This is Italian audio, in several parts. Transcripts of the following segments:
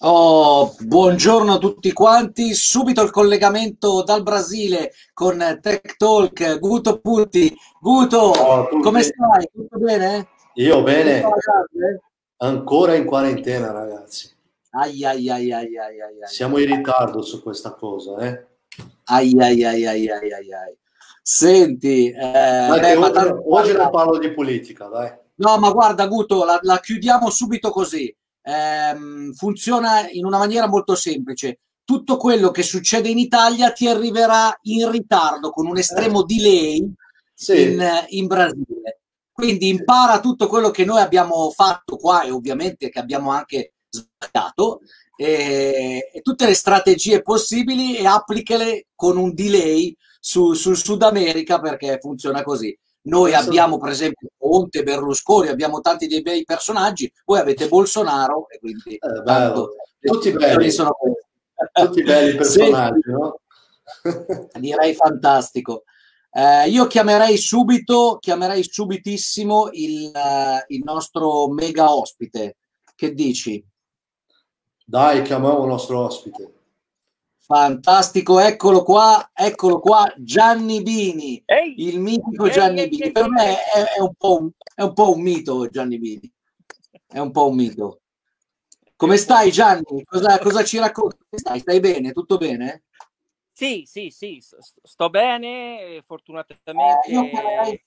Oh, buongiorno a tutti quanti. Subito il collegamento dal Brasile con Tech Talk. Guto Putti. Guto, come stai? Tutto bene? Io bene, grande? ancora in quarantena, ragazzi. Ai ai ai ai ai ai. Siamo in ritardo su questa cosa, eh? Ai ai ai ai ai ai ai. Senti, eh, Dai, beh, oggi, tanto oggi non parlo di politica, dai. No, ma guarda, Guto, la, la chiudiamo subito così. Ehm, funziona in una maniera molto semplice. Tutto quello che succede in Italia ti arriverà in ritardo, con un estremo Eh, delay sì, in, in Brasile. Quindi impara tutto quello che noi abbiamo fatto qua e ovviamente che abbiamo anche sbagliato e, e tutte le strategie possibili e applicale con un delay su- sul Sud America perché funziona così. Noi abbiamo per esempio Conte, Berlusconi, abbiamo tanti dei bei personaggi, voi avete Bolsonaro e quindi eh, tanto Tutti belli, sono tutti belli personaggi, no? direi fantastico. Eh, io chiamerei subito, chiamerei subitissimo il, eh, il nostro mega ospite. Che dici? Dai, chiamiamo il nostro ospite. Fantastico, eccolo qua, eccolo qua, Gianni Bini, Ehi, il mitico Gianni ehi, Bini. Per me è, è un po' un, è un po' un mito Gianni Bini, è un po' un mito. Come stai Gianni? Cosa, cosa ci racconti? Stai, stai bene? Tutto bene? Sì, sì, sì, sto bene. Eh, Fortunatamente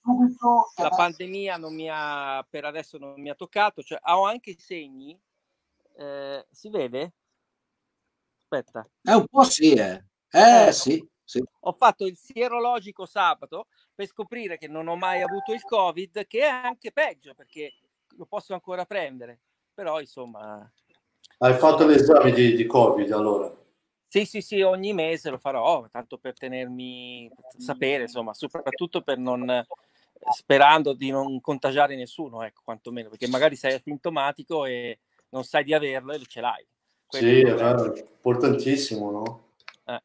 subito, la pandemia non mi ha, per adesso non mi ha toccato. Cioè, ho anche i segni. Eh, si vede? Aspetta. Eh, un po' sì, eh. Eh, Eh, sì, sì. ho fatto il sierologico sabato per scoprire che non ho mai avuto il Covid, che è anche peggio perché lo posso ancora prendere. Però, insomma, Hai fatto l'esame di, di Covid, allora? Sì, sì, sì, ogni mese lo farò, tanto per tenermi, per sapere, insomma, soprattutto per non, sperando di non contagiare nessuno, ecco, quantomeno, perché magari sei asintomatico e non sai di averlo e ce l'hai. È Sì, è vero, importantissimo, no? Eh.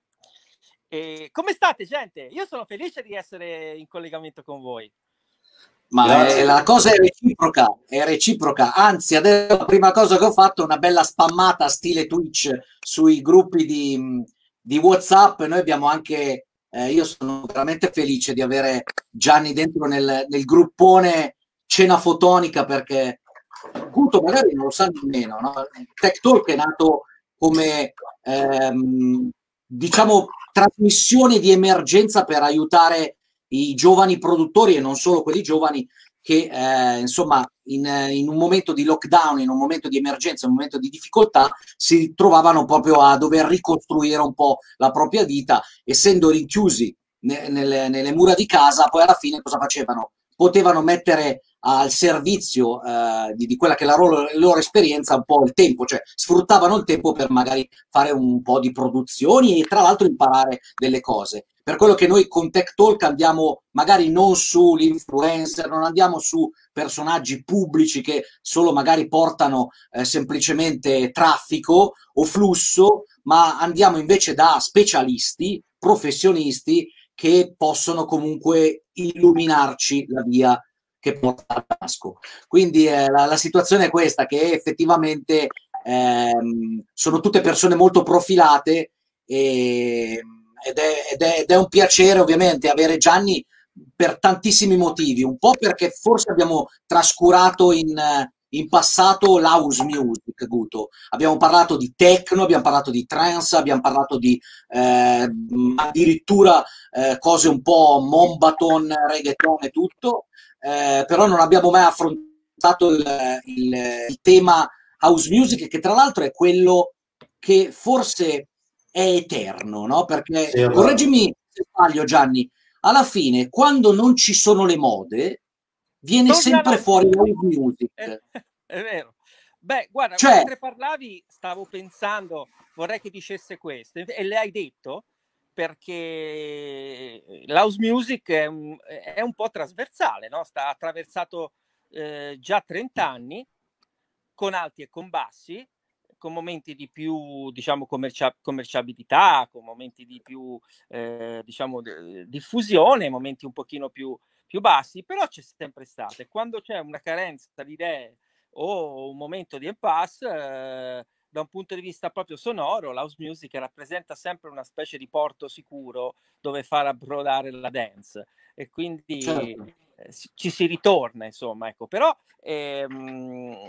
E come state, gente? Io sono felice di essere in collegamento con voi. Ma Grazie. la cosa è reciproca, è reciproca. Anzi, adesso la prima cosa che ho fatto è una bella spammata stile Twitch sui gruppi di, di WhatsApp. Noi abbiamo anche, eh, io sono veramente felice di avere Gianni dentro nel, nel gruppone cena fotonica perché Guto magari non lo sa nemmeno, no? Tech Talk è nato come ehm, diciamo trasmissione di emergenza per aiutare i giovani produttori e non solo quelli giovani che eh, insomma in, in, un momento di lockdown, in un momento di emergenza, in un momento di difficoltà si trovavano proprio a dover ricostruire un po' la propria vita, essendo rinchiusi ne, nelle, nelle mura di casa, poi alla fine cosa facevano? Potevano mettere al servizio eh, di, di, quella che è la loro, loro, esperienza un po' il tempo, cioè sfruttavano il tempo per magari fare un po' di produzioni e tra l'altro imparare delle cose. Per quello che noi con Tech Talk andiamo magari non sull'influencer, non andiamo su personaggi pubblici che solo magari portano eh, semplicemente traffico o flusso, ma andiamo invece da specialisti, professionisti che possono comunque illuminarci la via che porta a Damasco. Quindi eh, la, la, situazione è questa, che effettivamente ehm, sono tutte persone molto profilate e, ed, è, ed, è, ed, è, un piacere ovviamente avere Gianni per tantissimi motivi, un po' perché forse abbiamo trascurato in, in passato l'house music, Guto. Abbiamo parlato di techno, abbiamo parlato di trance, abbiamo parlato di eh, addirittura eh, cose un po' mombaton, reggaeton e tutto, eh, però non abbiamo mai affrontato il, il, il, tema house music, che tra l'altro è quello che forse è eterno, no? Perché, sì, correggimi se sbaglio Gianni, alla fine quando non ci sono le mode viene Torna sempre la- fuori l'house music. È, è vero. Beh, guarda, Cioè- mentre parlavi stavo pensando, vorrei che dicesse questo, e le hai detto perché l'house music è un, è un po' trasversale, no? Sta attraversato eh, già 30 anni, con alti e con bassi, con momenti di più, diciamo, commercia- commerciabilità, con momenti di più, eh, diciamo, d- diffusione, momenti un pochino più, più bassi, però c'è sempre stato. E quando c'è una carenza di idee o un momento di impasse, eh, da un punto di vista proprio sonoro, l'house music rappresenta sempre una specie di porto sicuro dove far approdare la dance e quindi certo. eh, ci si ritorna, insomma, ecco, però ehm,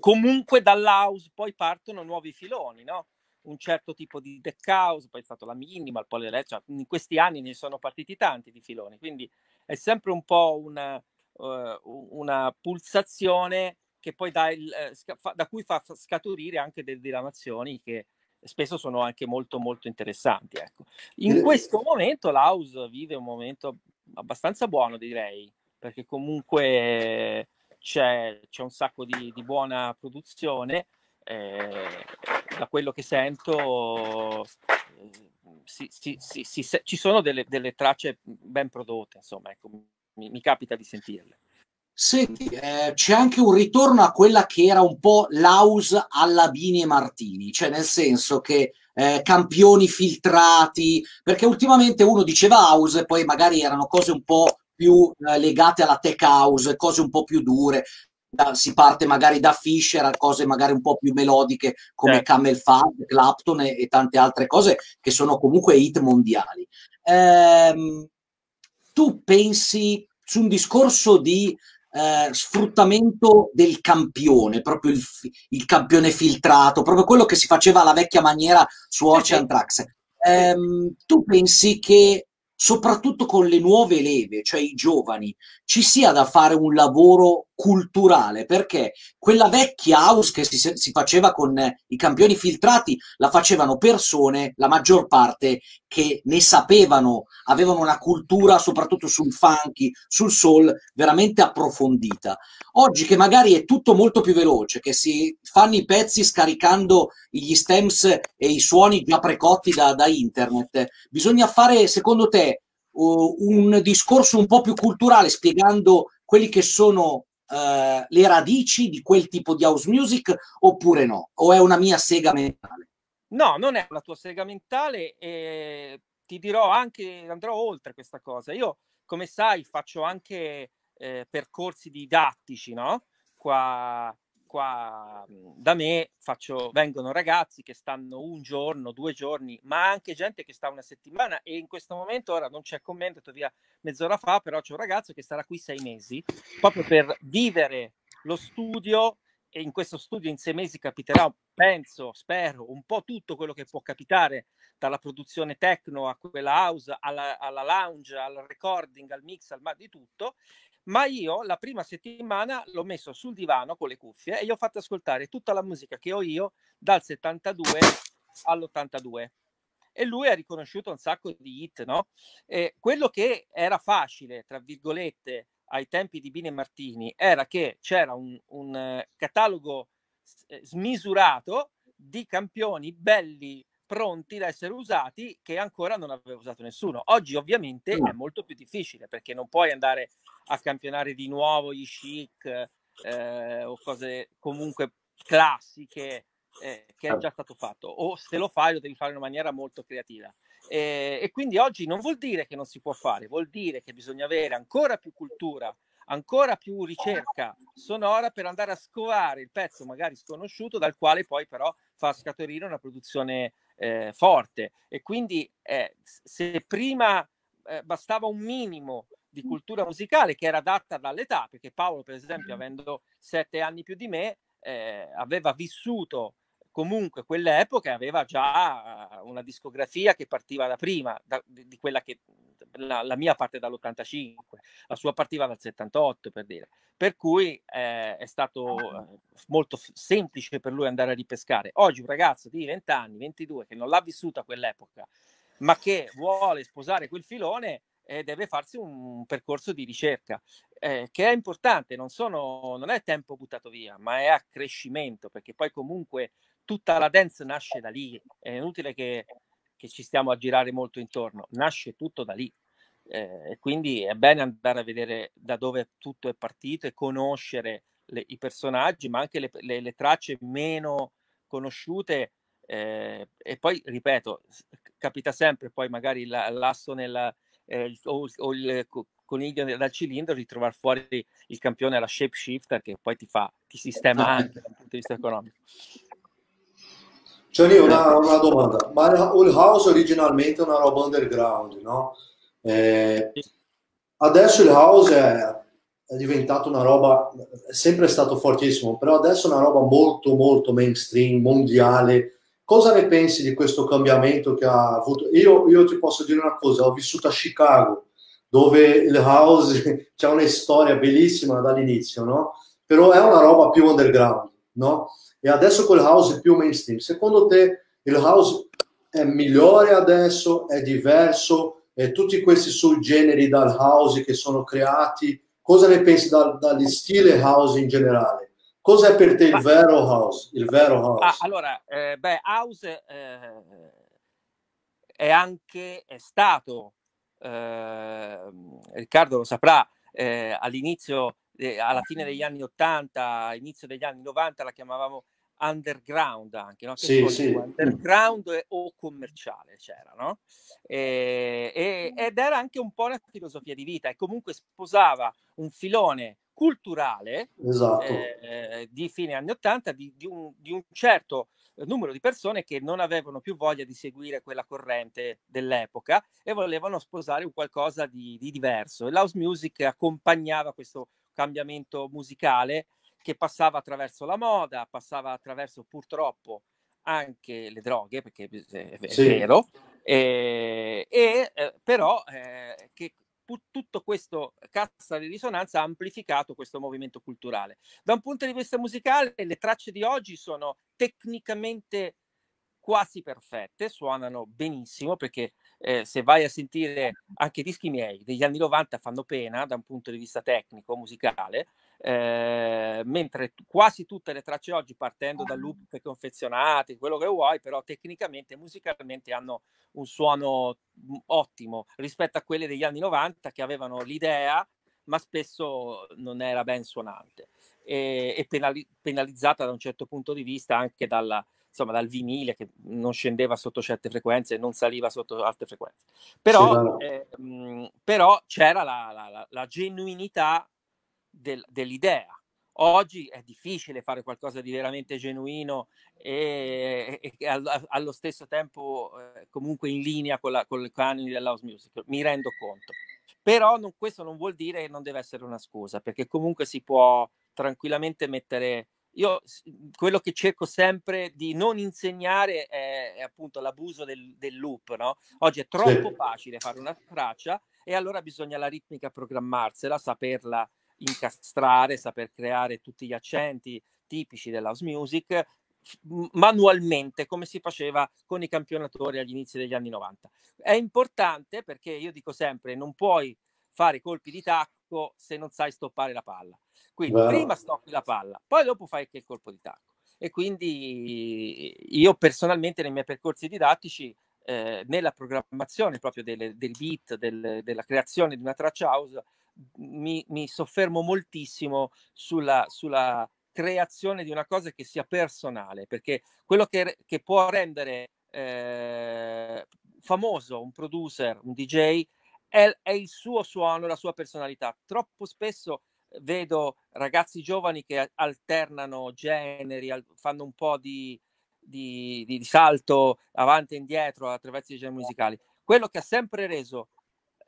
comunque dall'house poi partono nuovi filoni, no? Un certo tipo di deck house, poi è stato la minimal, poi cioè, in questi anni ne sono partiti tanti di filoni, quindi è sempre un po' una, uh, una pulsazione che poi dà il, eh, da cui fa scaturire anche delle diramazioni che spesso sono anche molto molto interessanti. Ecco. In questo momento l'house vive un momento abbastanza buono, direi, perché comunque c'è, c'è un sacco di, di buona produzione. Eh, da quello che sento eh, si, si, si, ci sono delle, delle, tracce ben prodotte, insomma, ecco, mi, mi capita di sentirle. Senti, eh, c'è anche un ritorno a quella che era un po' l'house alla Bini e Martini, cioè nel senso che eh, campioni filtrati, perché ultimamente uno diceva house e poi magari erano cose un po' più eh, legate alla tech house, cose un po' più dure, da, si parte magari da Fisher a cose magari un po' più melodiche come eh. Camel Fat, Clapton e, e, tante altre cose che sono comunque hit mondiali. Ehm, tu pensi su un discorso di eh, sfruttamento del campione, proprio il, il, campione filtrato, proprio quello che si faceva alla vecchia maniera su Ocean Trax. Eh, tu pensi che soprattutto con le nuove leve, cioè i giovani, ci sia da fare un lavoro culturale, perché quella vecchia house che si, si faceva con i campioni filtrati la facevano persone, la maggior parte, che ne sapevano, avevano una cultura soprattutto sul funky, sul soul, veramente approfondita. Oggi che magari è tutto molto più veloce, che si fanno i pezzi scaricando gli stems e i suoni già precotti da, da internet, bisogna fare, secondo te, un discorso un po' più culturale spiegando quelli che sono uh, le radici di quel tipo di house music oppure no? O è una mia sega mentale? No, non è la tua sega mentale e ti dirò anche, andrò oltre questa cosa. Io, come sai, faccio anche eh, percorsi didattici, no? Qua qua mhmm, da me faccio, vengono ragazzi che stanno un giorno, due giorni, ma anche gente che sta una settimana e in questo momento ora non c'è commento, via mezz'ora fa, però c'è un ragazzo che sarà qui sei mesi proprio per vivere lo studio e in questo studio in sei mesi capiterà, penso, spero, un po' tutto quello che può capitare dalla produzione techno a quella house, alla, alla lounge, al recording, al mix, al ma di tutto ma io la prima settimana l'ho messo sul divano con le cuffie e gli ho fatto ascoltare tutta la musica che ho io dal 72 all'82 e lui ha riconosciuto un sacco di hit, no? E quello che era facile, tra virgolette, ai tempi di Bine Martini era che c'era un, un uh, catalogo eh, smisurato di campioni belli pronti da essere usati che ancora non aveva usato nessuno. Oggi ovviamente è molto più difficile perché non puoi andare a campionare di nuovo gli chic eh, o cose comunque classiche eh, che è già stato fatto o se lo fai lo devi fare in una maniera molto creativa. E, e quindi oggi non vuol dire che non si può fare, vuol dire che bisogna avere ancora più cultura ancora più ricerca sonora per andare a scovare il pezzo magari sconosciuto dal quale poi però fa scaturire una produzione eh, forte. E quindi eh, se prima eh, bastava un minimo di cultura musicale che era adatta dall'età, perché Paolo per esempio avendo sette anni più di me eh, aveva vissuto comunque quell'epoca aveva già una discografia che partiva da prima, da, di, quella che la, la, mia parte dall'85, la sua partiva dal 78 per dire. Per cui eh, è stato eh, molto semplice per lui andare a ripescare. Oggi un ragazzo di 20 anni, 22, che non l'ha vissuta quell'epoca, ma che vuole sposare quel filone, eh, deve farsi un percorso di ricerca eh, che è importante, non, sono, non è tempo buttato via, ma è accrescimento, perché poi comunque tutta la dance nasce da lì, è inutile che, che ci stiamo a girare molto intorno, nasce tutto da lì. Eh, quindi è bene andare a vedere da dove tutto è partito e conoscere le, i personaggi, ma anche le, le, le tracce meno conosciute. Eh, e poi, ripeto, capita sempre poi magari la, l'asso nella, eh, o, o il coniglio dal cilindro di trovare fuori il campione alla shapeshifter che poi ti fa, ti sistema ah. anche dal punto di vista economico. Johnny, una, una domanda, ma il house originalmente è una roba underground, no? Eh, adesso il house è, è diventato una roba, è sempre stato fortissimo, però adesso è una roba molto molto mainstream, mondiale. Cosa ne pensi di questo cambiamento che ha avuto? Io, io ti posso dire una cosa, ho vissuto a Chicago, dove il house c'è una storia bellissima dall'inizio, no? Però è una roba più underground, no? E adesso quel house è più mainstream. Secondo te il house è migliore adesso? È diverso? E tutti questi subgeneri dal house che sono creati, cosa ne pensi dal, dagli stile house in generale? Cos'è per te il vero house? Il vero house? Ah, allora, eh, beh, house eh, è anche, è stato, eh, Riccardo lo saprà, eh, all'inizio eh, alla fine degli anni 80, inizio degli anni 90 la chiamavamo underground anche, no? Sì, sì. underground o commerciale c'era, no? E, e, ed era anche un po' una filosofia di vita e comunque sposava un filone culturale esatto. eh, di fine anni 80 di, di, un, di, un, certo numero di persone che non avevano più voglia di seguire quella corrente dell'epoca e volevano sposare un qualcosa di, di diverso. E l'house music accompagnava questo cambiamento musicale che passava attraverso la moda, passava attraverso purtroppo anche le droghe, perché è, è sì. vero, e, e eh, però eh, che tutto questo cassa di risonanza ha amplificato questo movimento culturale. Da un punto di vista musicale, le tracce di oggi sono tecnicamente quasi perfette, suonano benissimo perché eh, se vai a sentire anche i dischi miei degli anni 90 fanno pena da un punto di vista tecnico, musicale, eh, mentre quasi tutte le tracce oggi partendo da loop confezionati, quello che vuoi, però tecnicamente, musicalmente hanno un suono mm, ottimo rispetto a quelle degli anni 90 che avevano l'idea, ma spesso non era ben suonante. E, e penali- penalizzata da un certo punto di vista anche dalla, insomma, dal vinile che non scendeva sotto certe frequenze e non saliva sotto altre frequenze. Però, sì, eh, mh, però c'era la, la, la, la genuinità del, dell'idea. Oggi è difficile fare qualcosa di veramente genuino e, e, allo stesso tempo eh, comunque in linea con, la, con i canoni dell'house music, mi rendo conto. Però non, questo non vuol dire che non deve essere una scusa, perché comunque si può tranquillamente mettere io quello che cerco sempre di non insegnare è, è appunto l'abuso del, del loop, no? Oggi è troppo sì. facile fare una traccia e allora bisogna la ritmica programmarsela, saperla incastrare, saper creare tutti gli accenti tipici dell'house music manualmente come si faceva con i campionatori agli inizi degli anni 90. È importante perché io dico sempre non puoi fare colpi di tacco se non sai stoppare la palla. Quindi Beh. prima stoppi la palla, poi dopo fai anche il colpo di tacco. E quindi io personalmente nei miei percorsi didattici, eh, nella programmazione proprio delle, del beat, del, della creazione di una traccia house, mi, mi soffermo moltissimo sulla, sulla, creazione di una cosa che sia personale, perché quello che, che può rendere eh, famoso un producer, un DJ, è, è, il suo suono, la sua personalità. Troppo spesso vedo ragazzi giovani che alternano generi, fanno un po' di, di, di salto avanti e indietro attraverso i generi musicali. Quello che ha sempre reso,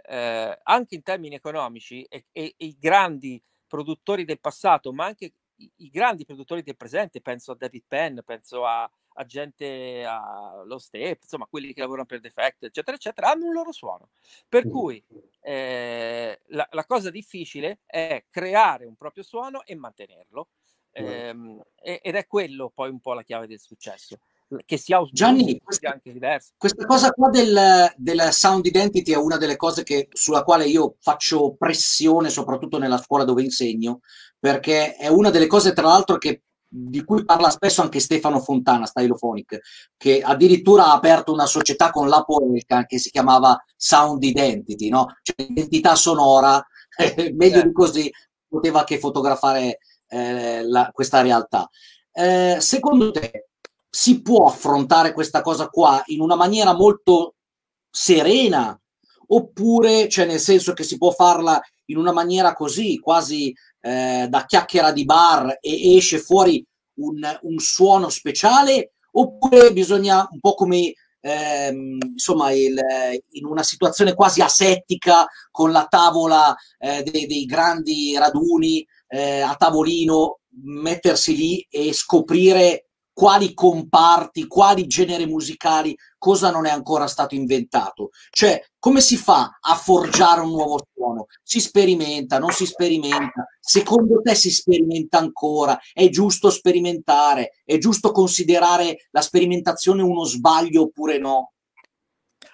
eh, anche in termini economici, e, e, e, i grandi produttori del passato, ma anche i, i, grandi produttori del presente, penso a David Penn, penso a, a gente, allo Step, insomma, quelli che lavorano per Defect, eccetera, eccetera, hanno un loro suono. Per cui eh, la, la, cosa difficile è creare un proprio suono e mantenerlo. Eh, ed è quello poi un po' la chiave del successo che sia Gianni, questa, anche diverso. questa cosa qua del, del, sound identity è una delle cose che, sulla quale io faccio pressione, soprattutto nella scuola dove insegno, perché è una delle cose, tra l'altro, che di cui parla spesso anche Stefano Fontana, Stylophonic, che addirittura ha aperto una società con la Polka che si chiamava Sound Identity, no? Cioè identità sonora, meglio di così poteva che fotografare eh, la, questa realtà. Eh, secondo te si può affrontare questa cosa qua in una maniera molto serena? Oppure, cioè nel senso che si può farla in una maniera così, quasi eh, da chiacchiera di bar e esce fuori un, un suono speciale? Oppure bisogna un po' come ehm, insomma il, in una situazione quasi asettica con la tavola eh, dei, dei, grandi raduni eh, a tavolino mettersi lì e scoprire quali comparti, quali generi musicali, cosa non è ancora stato inventato. Cioè, come si fa a forgiare un nuovo suono? Si sperimenta, non si sperimenta? Secondo te si sperimenta ancora? È giusto sperimentare? È giusto considerare la sperimentazione uno sbaglio oppure no?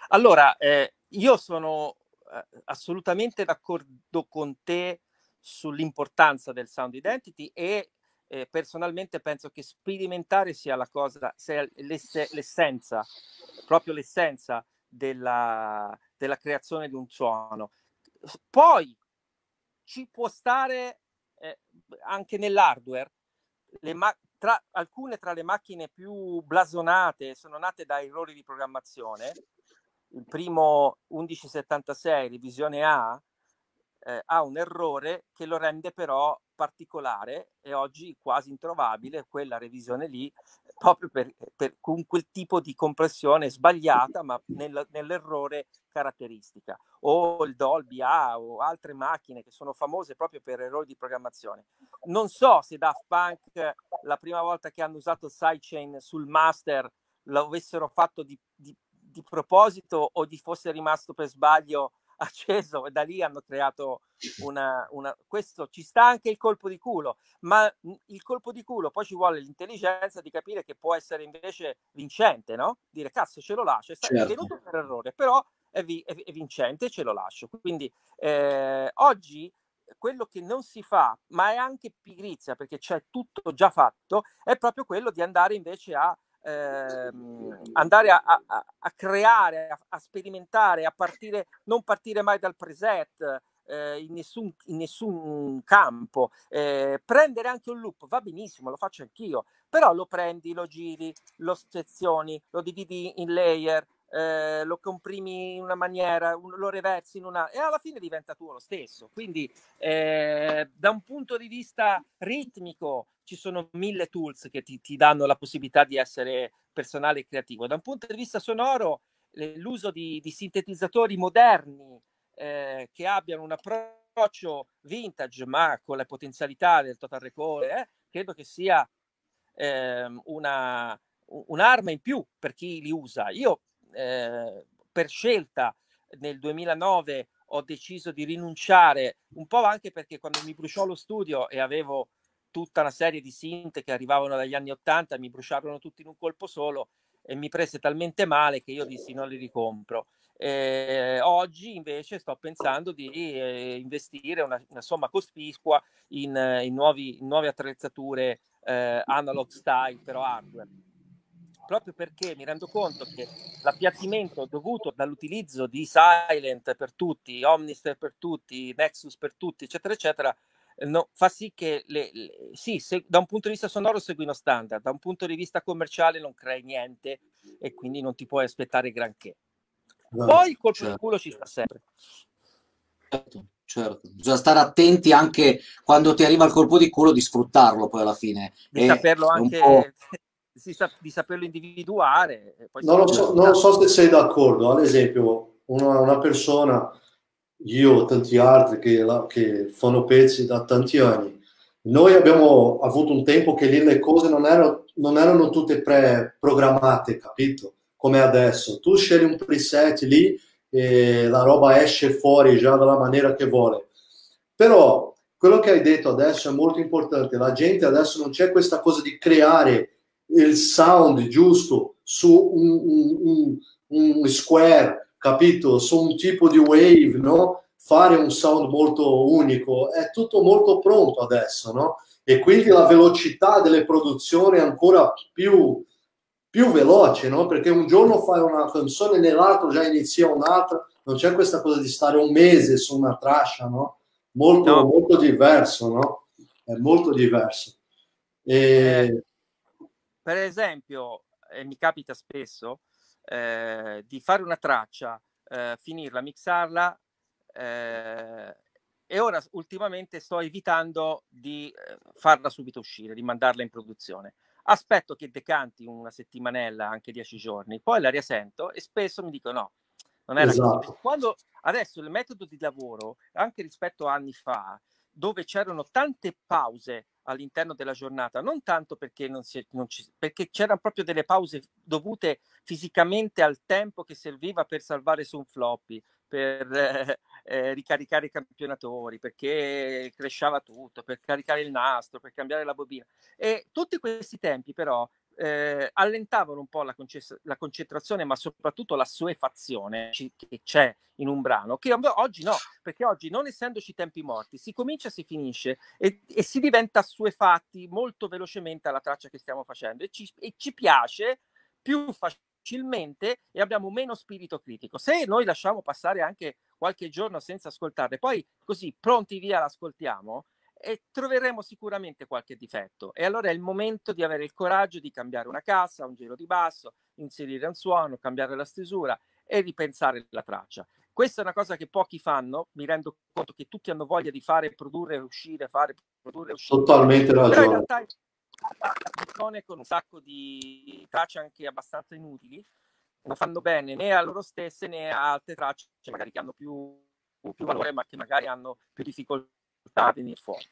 Allora, eh, io sono eh, assolutamente d'accordo con te sull'importanza del sound identity e eh, personalmente penso che sperimentare sia la cosa, sia l'essenza, proprio l'essenza della, della creazione di un suono. Poi ci può stare eh, anche nell'hardware, ma- tra, alcune tra le macchine più blasonate sono nate da errori di programmazione. Il primo 1176, revisione A, eh, ha un errore che lo rende però particolare e oggi quasi introvabile quella revisione lì proprio per, per, con quel tipo di compressione sbagliata ma nel, nell'errore caratteristica. O il Dolby A o altre macchine che sono famose proprio per errori di programmazione. Non so se Daft Punk la prima volta che hanno usato sidechain sul master lo avessero fatto di, di, di proposito o di fosse rimasto per sbaglio acceso e da lì hanno creato una, una, Questo ci sta anche il colpo di culo, ma il colpo di culo poi ci vuole l'intelligenza di capire che può essere invece vincente, no? Dire cazzo ce lo lascio, è stato certo. venuto per errore, però è, vi, è, è vincente e ce lo lascio. Quindi eh, oggi quello che non si fa, ma è anche pigrizia perché c'è tutto già fatto, è proprio quello di andare invece a ehm, andare a, a, a creare, a, a, sperimentare, a partire, non partire mai dal preset. Eh, in, nessun, in nessun campo eh, prendere anche un loop va benissimo lo faccio anch'io però lo prendi lo giri lo sezioni lo dividi in layer eh, lo comprimi in una maniera, un, lo reversi in una e alla fine diventa tuo lo stesso. Quindi eh, da un punto di vista ritmico ci sono mille tools che ti, ti, danno la possibilità di essere personale e creativo. Da un punto di vista sonoro, l'uso di, di, sintetizzatori moderni eh, che abbiano un approccio vintage ma con le potenzialità del Total Recall, eh, credo che sia ehm, una, un'arma in più per chi li usa. Io eh, per scelta nel 2009 ho deciso di rinunciare, un po' anche perché quando mi bruciò lo studio e avevo tutta una serie di synth che arrivavano dagli anni 80, mi bruciarono tutti in un colpo solo e mi prese talmente male che io dissi non li ricompro. Eh, oggi invece sto pensando di eh, investire una, una, somma cospicua in, in, nuovi, in nuove attrezzature eh, analog style, però hardware proprio perché mi rendo conto che l'appiattimento dovuto dall'utilizzo di Silent per tutti, Omnister per tutti, Nexus per tutti, eccetera, eccetera, no, fa sì che le, le, sì, se, da un punto di vista sonoro segui uno standard, da un punto di vista commerciale non crei niente e quindi non ti puoi aspettare granché. No, Poi il colpo certo. di culo ci sta sempre. Certo, certo. Bisogna stare attenti anche quando ti arriva il colpo di culo di sfruttarlo poi alla fine. Di e saperlo anche sa- di saperlo individuare. Non lo, so, non, so, se sei d'accordo, ad esempio una, una persona, io tanti altri che, la, che, fanno pezzi da tanti anni, noi abbiamo avuto un tempo che lì le cose non erano, non erano tutte pre-programmate, capito? Come adesso. Tu scegli un preset lì e la roba esce fuori già dalla maniera che vuole. Però quello che hai detto adesso è molto importante. La gente adesso non c'è questa cosa di creare il sound giusto su un, un, un, un square, capito? Su un tipo di wave, no? Fare un sound molto unico, è tutto molto pronto adesso, no? E quindi la velocità delle produzioni è ancora più, più veloce, no? Perché un giorno fai una canzone, nell'altro già inizia un'altra, non c'è questa cosa di stare un mese su una traccia, no? Molto, no. molto diverso, no? È molto diverso. E... Eh, per esempio, e mi capita spesso, eh, di fare una traccia, eh, finirla, mixarla, eh, e ora ultimamente sto evitando di eh, farla subito uscire, di mandarla in produzione. Aspetto che decanti una settimanella, anche dieci giorni, poi la riasento e spesso mi dico no, non era esatto. così. Quando adesso il metodo di lavoro, anche rispetto a anni fa, dove c'erano tante pause all'interno della giornata, non tanto perché, non si, non ci, perché c'erano proprio delle pause dovute fisicamente al tempo che serviva per salvare su un floppy, per eh, eh, ricaricare i campionatori, perché cresciava tutto, per caricare il nastro, per cambiare la bobina. E tutti questi tempi però eh, allentavano un po' la, conce- la, concentrazione, ma soprattutto la suefazione che c'è in un brano, che oggi no, perché oggi non essendoci tempi morti, si comincia, si finisce e, e si diventa suefatti molto velocemente alla traccia che stiamo facendo e ci, e ci piace più facilmente facilmente e abbiamo meno spirito critico. Se noi lasciamo passare anche qualche giorno senza ascoltarle, poi così pronti via l'ascoltiamo e troveremo sicuramente qualche difetto. E allora è il momento di avere il coraggio di cambiare una cassa, un giro di basso, inserire un suono, cambiare la stesura e ripensare la traccia. Questa è una cosa che pochi fanno, mi rendo conto che tutti hanno voglia di fare, produrre, uscire, fare, produrre, uscire. Totalmente ragione. Però in realtà con un sacco di tracce anche abbastanza inutili, non fanno bene né a loro stesse né a altre tracce magari che hanno più, più valore ma che magari hanno più difficoltà a venire fuori.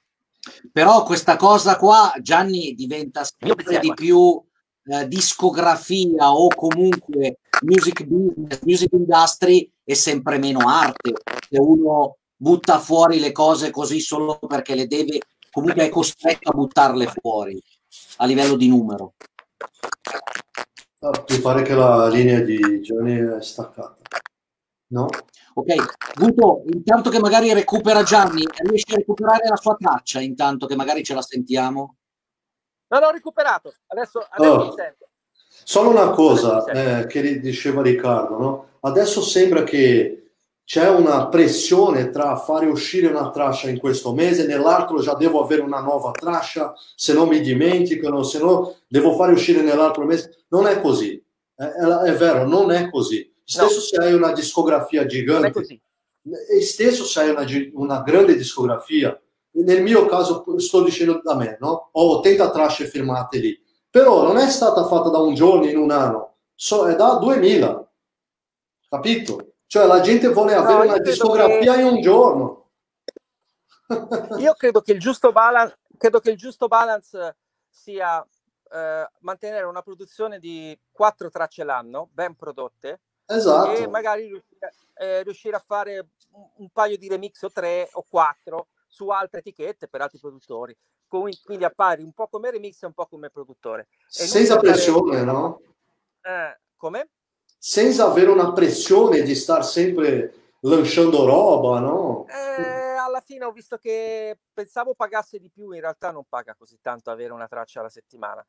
Però questa cosa qua, Gianni, diventa sempre di più eh, discografia o comunque music business, music industry e sempre meno arte. Se uno butta fuori le cose così solo perché le deve, comunque è costretto a buttarle fuori a livello di numero. Ah, mi pare che la linea di Gianni è staccata. No? Ok, Guto, intanto che magari recupera Gianni, riesci a recuperare la sua traccia intanto che magari ce la sentiamo? Non ho recuperato, adesso, adesso oh. mi sento. Solo una cosa eh, che diceva Riccardo, no? adesso sembra che c'è una pressione tra fare uscire una traccia in questo mese, nell'altro già devo avere una nuova traccia, se no mi dimenticano, se no devo fare uscire nell'altro mese. Non è così, è, è, è vero, non è così. Stesso no. se hai una discografia gigante, stesso se hai una, una grande discografia, nel mio caso sto dicendo da me, no? ho 80 tracce firmate lì, però non è stata fatta da un giorno in un anno, so, è da 2000, capito? Cioè la gente vuole avere no, una discografia che... in un giorno. io credo che il giusto balance, credo che il giusto balance sia eh, mantenere una produzione di quattro tracce l'anno, ben prodotte, esatto. e magari riuscire, eh, riuscire a fare un, un, paio di remix o tre o quattro su altre etichette per altri produttori. Quindi appari un po' come remix e un po' come produttore. E Senza pressione, no? Eh, come? senza avere una pressione di star sempre lanciando roba, no? Eh, alla fine ho visto che pensavo pagasse di più, in realtà non paga così tanto avere una traccia alla settimana.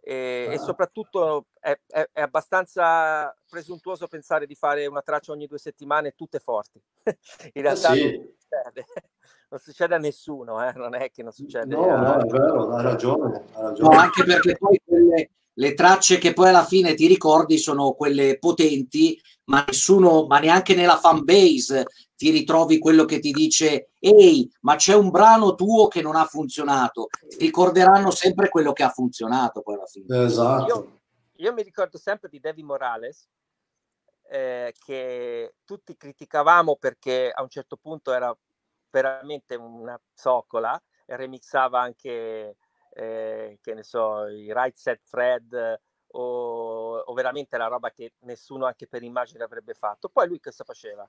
E, ah. e soprattutto è, è, è, abbastanza presuntuoso pensare di fare una traccia ogni due settimane tutte forti. in realtà eh sì. non, succede. non, succede. a nessuno, eh? non è che non succede. No, a... no, è vero, ha ragione. Ha ragione. No, anche perché poi quelle, le tracce che poi alla fine ti ricordi sono quelle potenti, ma nessuno, ma neanche nella fan base ti ritrovi quello che ti dice ehi, ma c'è un brano tuo che non ha funzionato. Ti ricorderanno sempre quello che ha funzionato poi alla fine. Esatto. Io, io mi ricordo sempre di David Morales, eh, che tutti criticavamo perché a un certo punto era veramente una zoccola e remixava anche eh, che ne so, i right set Fred o, o, veramente la roba che nessuno anche per immagine avrebbe fatto. Poi lui cosa faceva?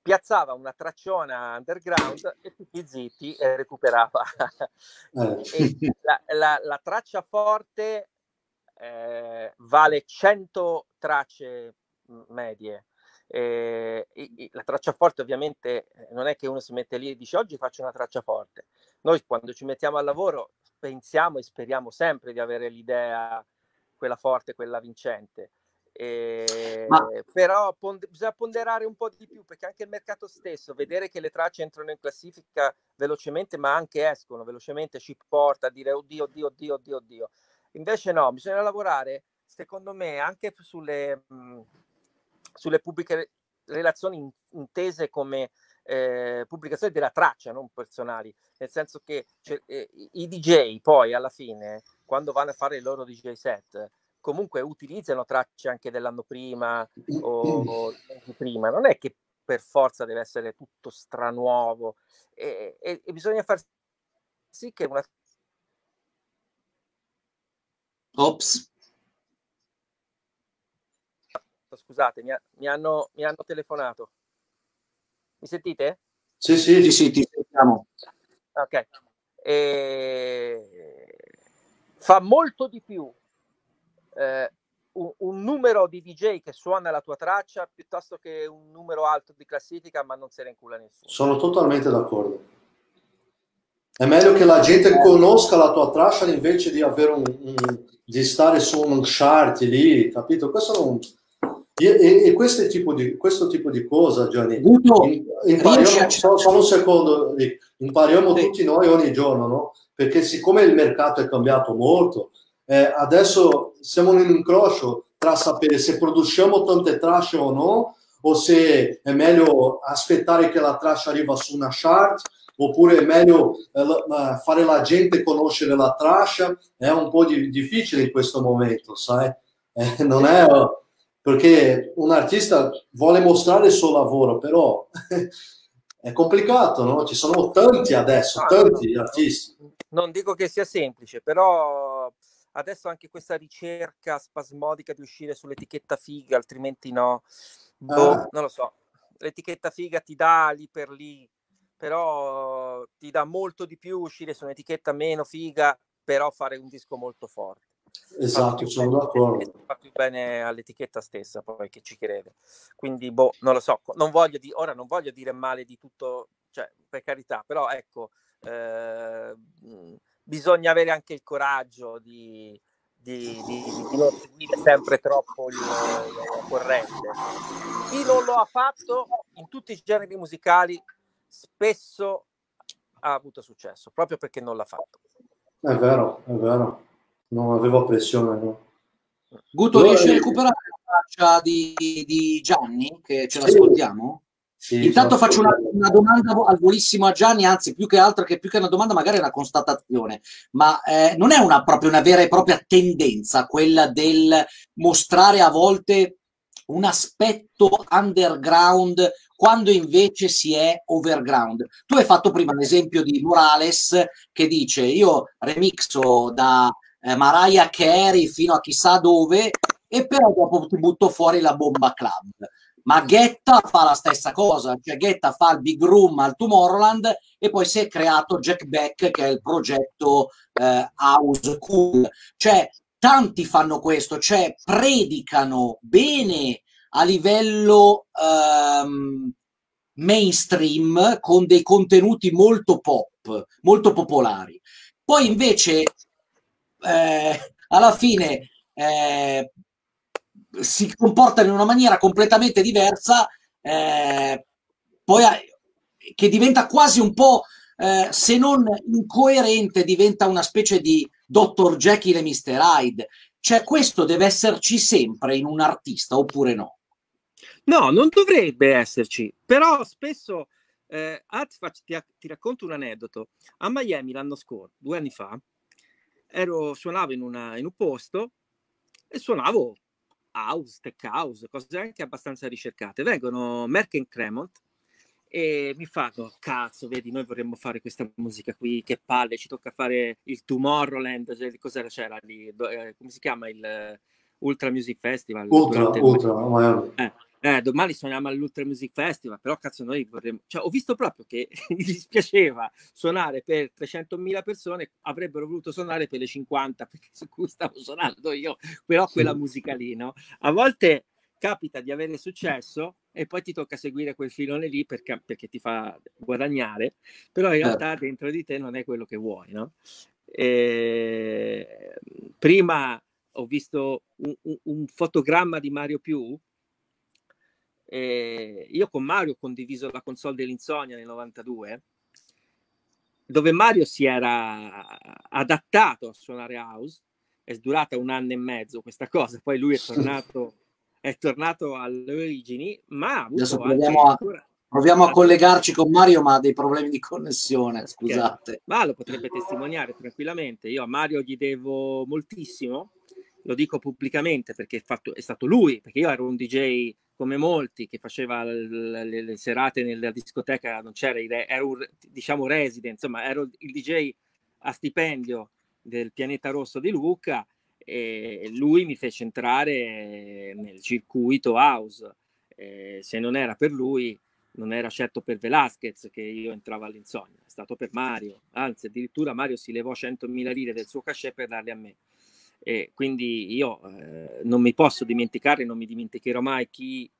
Piazzava una tracciona underground e tutti zitti e recuperava. Eh. e la, la, la, traccia forte eh, vale 100 tracce medie. Eh, la traccia forte ovviamente eh, non è che uno si mette lì e dice oggi faccio una traccia forte. Noi quando ci mettiamo al lavoro pensiamo e speriamo sempre di avere l'idea quella forte, quella vincente. E, Ma... Però pond- bisogna ponderare un po' di più perché anche il mercato stesso, vedere che le tracce entrano in classifica velocemente, ma anche escono velocemente, ci porta a dire oddio, oddio, oddio, oddio, oddio. Invece no, bisogna lavorare, secondo me, anche sulle, mh, sulle pubbliche relazioni intese come eh, pubblicazioni della traccia, non personali, nel senso che cioè, eh, i DJ poi alla fine, quando vanno a fare il loro DJ set, comunque utilizzano tracce anche dell'anno prima o, o prima, non è che per forza deve essere tutto stranuovo e, e, e bisogna far sì che una... Ops. Scusate, mi, ha, mi, hanno, mi hanno telefonato. Mi sentite? Sì, sì, sì, sì ti sentiamo. Ok. E... Fa molto di più eh, un, un, numero di DJ che suona la tua traccia piuttosto che un numero alto di classifica, ma non se ne incula nessuno. Sono totalmente d'accordo. È meglio che la gente conosca la tua traccia invece di, avere un, un, di stare su un chart lì, capito? Questo non, e, e questo, tipo di, questo tipo di cosa, Gianni, impariamo, solo, solo un secondo, impariamo sì. tutti noi ogni giorno, no? Perché siccome il mercato è cambiato molto, eh, adesso siamo in un incrocio tra sapere se produciamo tante tracce o no, o se è meglio aspettare che la traccia arriva su una chart, oppure è meglio eh, fare la gente conoscere la traccia. È un po' di, difficile in questo momento, sai? Eh, non è perché un artista vuole mostrare il suo lavoro, però è complicato, no? Ci sono tanti adesso, tanti artisti. Non dico che sia semplice, però adesso anche questa ricerca spasmodica di uscire sull'etichetta figa, altrimenti no. Boh, ah. Non lo so. L'etichetta figa ti dà lì per lì, però ti dà molto di più uscire su un'etichetta meno figa, però fare un disco molto forte. Esatto, sono bene, d'accordo. Fa più bene all'etichetta stessa, poi che ci crede. Quindi, boh, non lo so, non voglio di, ora non voglio dire male di tutto, cioè, per carità, però ecco, eh, bisogna avere anche il coraggio di, di, di, di non seguire sempre troppo il corrente. Chi non lo ha fatto in tutti i generi musicali spesso ha avuto successo, proprio perché non l'ha fatto. È vero, è vero non avevo pressione. No? Guto, riesci a recuperare la traccia di, di Gianni, che ce sì. l'ascoltiamo? Sì, Intanto faccio una, una, domanda al volissimo a Gianni, anzi più che altro che più che una domanda magari è una constatazione, ma eh, non è una, proprio una vera e propria tendenza quella del mostrare a volte un aspetto underground quando invece si è overground. Tu hai fatto prima l'esempio di Morales che dice io remixo da eh, Mariah Carey fino a chissà dove e però dopo ti butto fuori la bomba club. Ma Getta fa la stessa cosa, cioè Getta fa il Big Room al Tomorrowland e poi si è creato Jack Beck che è il progetto eh, House Cool. Cioè tanti fanno questo, cioè predicano bene a livello um, mainstream con dei contenuti molto pop, molto popolari. Poi invece eh, alla fine eh, si comportano in una maniera completamente diversa, eh, poi che diventa quasi un po', eh, se non incoerente, diventa una specie di Dr. Jekyll e Mr. Hyde. Cioè, questo deve esserci sempre in un artista, oppure no? No, non dovrebbe esserci, però spesso, eh, ti, ti racconto un aneddoto. A Miami l'anno scorso, due anni fa, ero, suonavo in, una, in un posto e suonavo house, tech house, cose anche abbastanza ricercate. Vengono Merck e Cremont e mi fanno cazzo, vedi, noi vorremmo fare questa musica qui, che palle, ci tocca fare il Tomorrowland, cioè, cos'era c'era lì, eh, come si chiama il Ultra Music Festival? Ultra, Ultra, eh, eh, domani suoniamo all'Ultra Music Festival, però cazzo noi vorremmo... Cioè, ho visto proprio che gli dispiaceva suonare per 300.000 persone, avrebbero voluto suonare per le 50 perché su cui stavo suonando io, però quella musica lì, no? A volte capita di avere successo e poi ti tocca seguire quel filone lì perché, perché ti fa guadagnare, però in realtà certo. dentro di te non è quello che vuoi, no? E... Prima ho visto un, un, un fotogramma di Mario Più eh, io con Mario ho condiviso la console dell'Insonia nel 92, dove Mario si era adattato a suonare house, è durata un anno e mezzo questa cosa, poi lui è tornato, è tornato alle origini, ma adesso proviamo, a, Proviamo a collegarci con Mario, ma ha dei problemi di connessione, scusate. Ma lo potrebbe testimoniare tranquillamente. Io a Mario gli devo moltissimo, lo dico pubblicamente perché è, fatto, è stato lui, perché io ero un DJ come molti che faceva le, le, le serate nella discoteca, non c'era, ero un, diciamo resident, insomma ero il DJ a stipendio del pianeta rosso di Luca e lui mi fece entrare nel circuito house. E se non era per lui, non era certo per Velasquez che io entravo all'insonnia, è stato per Mario, anzi addirittura Mario si levò 100.000 lire del suo cachet per darle a me. E quindi io eh, non mi posso dimenticare, non mi dimenticherò mai chi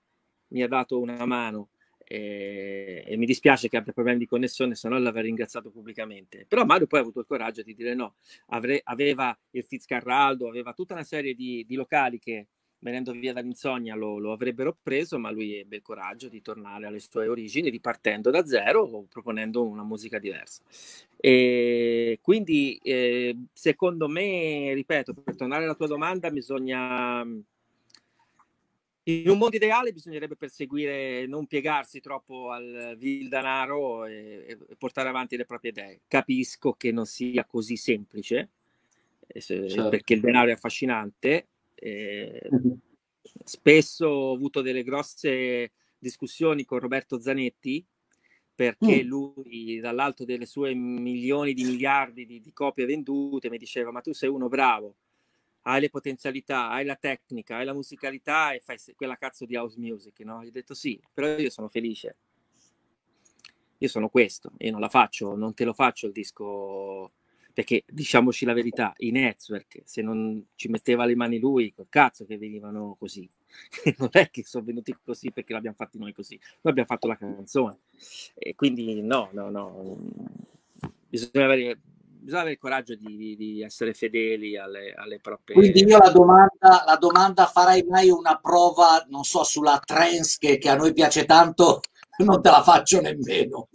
mi ha dato una mano e, e mi dispiace che abbia problemi di connessione, se no l'avrei ringraziato pubblicamente. Però Mario poi ha avuto il coraggio di dire no, Avre, aveva il Fitzcarraldo, aveva tutta una serie di, di locali che venendo via dall'insonnia lo, lo, avrebbero preso, ma lui ebbe il coraggio di tornare alle sue origini, ripartendo da zero o proponendo una musica diversa. E quindi, eh, secondo me, ripeto, per tornare alla tua domanda, bisogna. In un mondo ideale bisognerebbe perseguire, non piegarsi troppo al vil denaro e, e portare avanti le proprie idee. Capisco che non sia così semplice, eh, certo. perché il denaro è affascinante, eh, spesso ho avuto delle grosse discussioni con Roberto Zanetti perché mm. lui dall'alto delle sue milioni di miliardi di, di, copie vendute mi diceva ma tu sei uno bravo, hai le potenzialità, hai la tecnica, hai la musicalità e fai quella cazzo di house music, no? Gli ho detto sì, però io sono felice. Io sono questo, io non la faccio, non te lo faccio il disco perché diciamoci la verità, i network, se non ci metteva le mani lui, col cazzo che venivano così. non è che sono venuti così perché l'abbiamo fatti noi così, noi abbiamo fatto la canzone. E quindi no, no, no, bisogna avere, bisogna avere il coraggio di, di essere fedeli alle, alle, proprie... Quindi io la domanda, la domanda, farai mai una prova, non so, sulla trance che, che a noi piace tanto, non te la faccio nemmeno.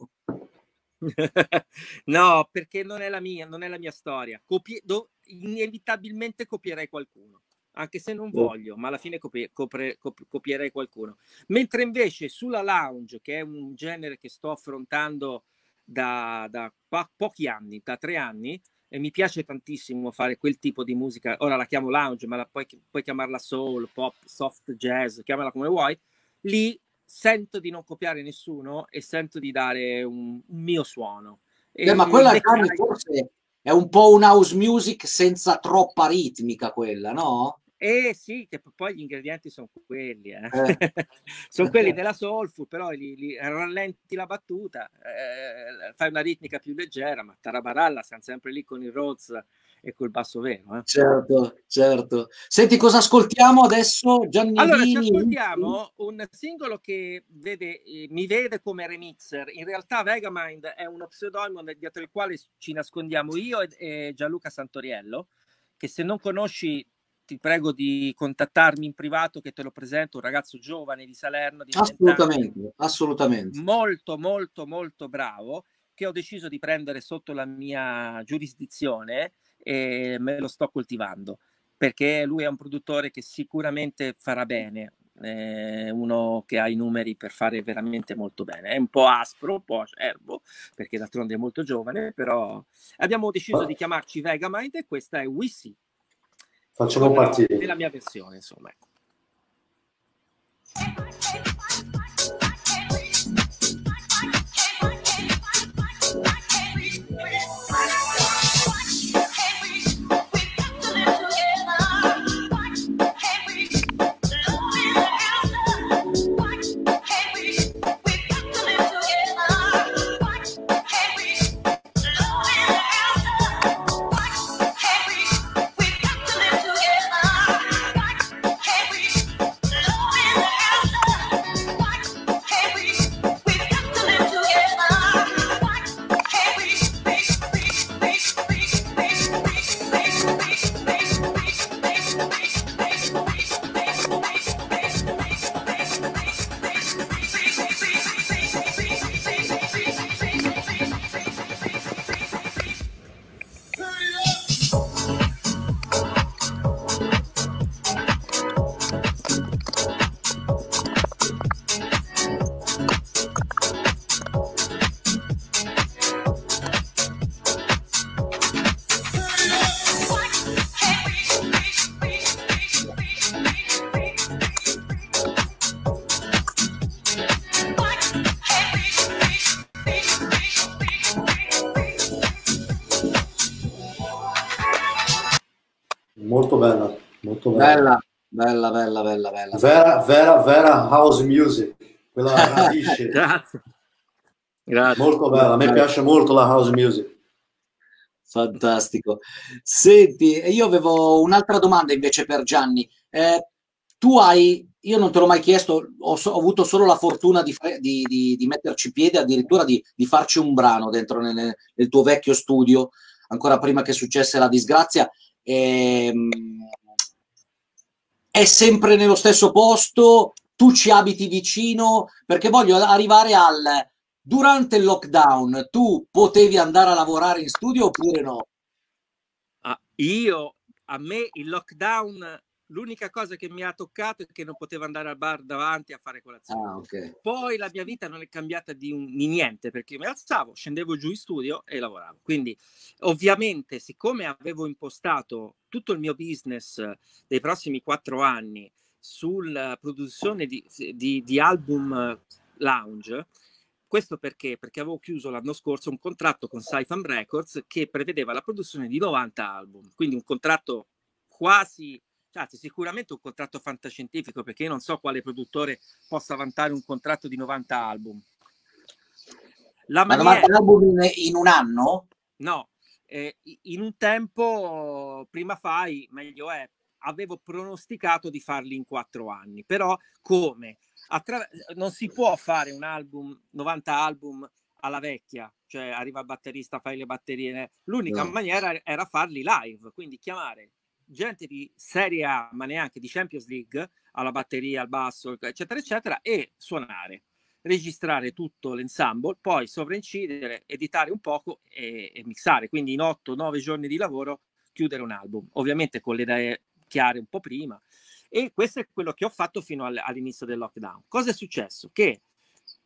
no, perché non è la mia, non è la mia storia. Copie- do- inevitabilmente copierei qualcuno, anche se non voglio, ma alla fine copie- copre- cop- copierei qualcuno. Mentre invece sulla lounge, che è un genere che sto affrontando da, da po- pochi anni, da tre anni, e mi piace tantissimo fare quel tipo di musica. Ora la chiamo lounge, ma la puoi, puoi chiamarla soul, pop, soft jazz, chiamala come vuoi. Lì sento di non copiare nessuno e sento di dare un, un mio suono. Eh, ma quella Cani, forse è un po' un house music senza troppa ritmica quella, no? Eh sì, che poi gli ingredienti sono quelli, eh. eh. sono quelli della soul food, però li, li rallenti la battuta, eh, fai una ritmica più leggera, ma Tarabaralla siamo sempre lì con il Rhodes e col basso vero. Eh. Certo, certo. Senti, cosa ascoltiamo adesso, Giannini? Allora, ci ascoltiamo un singolo che vede, eh, mi vede come remixer. In realtà Vegamind è uno pseudonimo dietro il quale ci nascondiamo io e, e Gianluca Santoriello, che se non conosci ti prego di contattarmi in privato che te lo presento, un ragazzo giovane di Salerno. Di assolutamente, assolutamente. Molto, molto, molto bravo, che ho deciso di prendere sotto la mia giurisdizione e me lo sto coltivando perché lui è un produttore che sicuramente farà bene, è uno che ha i numeri per fare veramente molto bene. È un po' aspro, un po' acerbo, perché d'altronde è molto giovane, però abbiamo deciso di chiamarci Vegamind e questa è Wissy. Facciamo partire. Nella mia versione, insomma. Ecco. Bella, bella, bella. Vera, vera, vera house music. Quella radice. Grazie. Grazie. Molto bella, a me piace molto la house music. Fantastico. Senti, io avevo un'altra domanda invece per Gianni. Eh, tu hai, io non te l'ho mai chiesto, ho, ho avuto solo la fortuna di, di, di, di metterci piede, addirittura di, farci un brano dentro nel, nel, tuo vecchio studio, ancora prima che successe la disgrazia. E, ehm, è sempre nello stesso posto, tu ci abiti vicino, perché voglio arrivare al durante il lockdown tu potevi andare a lavorare in studio oppure no? Ah, io, a me il lockdown, l'unica cosa che mi ha toccato è che non potevo andare al bar davanti a fare colazione. Ah, okay. Poi la mia vita non è cambiata di, un, di, niente perché mi alzavo, scendevo giù in studio e lavoravo. Quindi, ovviamente, siccome avevo impostato tutto il mio business dei prossimi quattro anni sulla produzione di, di, di album lounge, questo perché? Perché avevo chiuso l'anno scorso un contratto con Saifam Records che prevedeva la produzione di 90 album, quindi un contratto quasi, cioè sicuramente un contratto fantascientifico perché io non so quale produttore possa vantare un contratto di 90 album. La Ma maniera... 90 album in, in un anno? No, eh, in un tempo prima fai, meglio è, avevo pronosticato di farli in quattro anni, però come? Attra- non si può fare un album, 90 album alla vecchia, cioè arriva il batterista, fai le batterie. L'unica no. maniera era farli live, quindi chiamare gente di Serie A, ma neanche di Champions League, alla batteria, al basso, eccetera, eccetera, e suonare, registrare tutto l'ensemble, poi sovraincidere, editare un poco e, e mixare. Quindi in 8-9 giorni di lavoro chiudere un album, ovviamente con le idee chiare un po' prima. E questo è quello che ho fatto fino all'inizio del lockdown. Cosa è successo? Che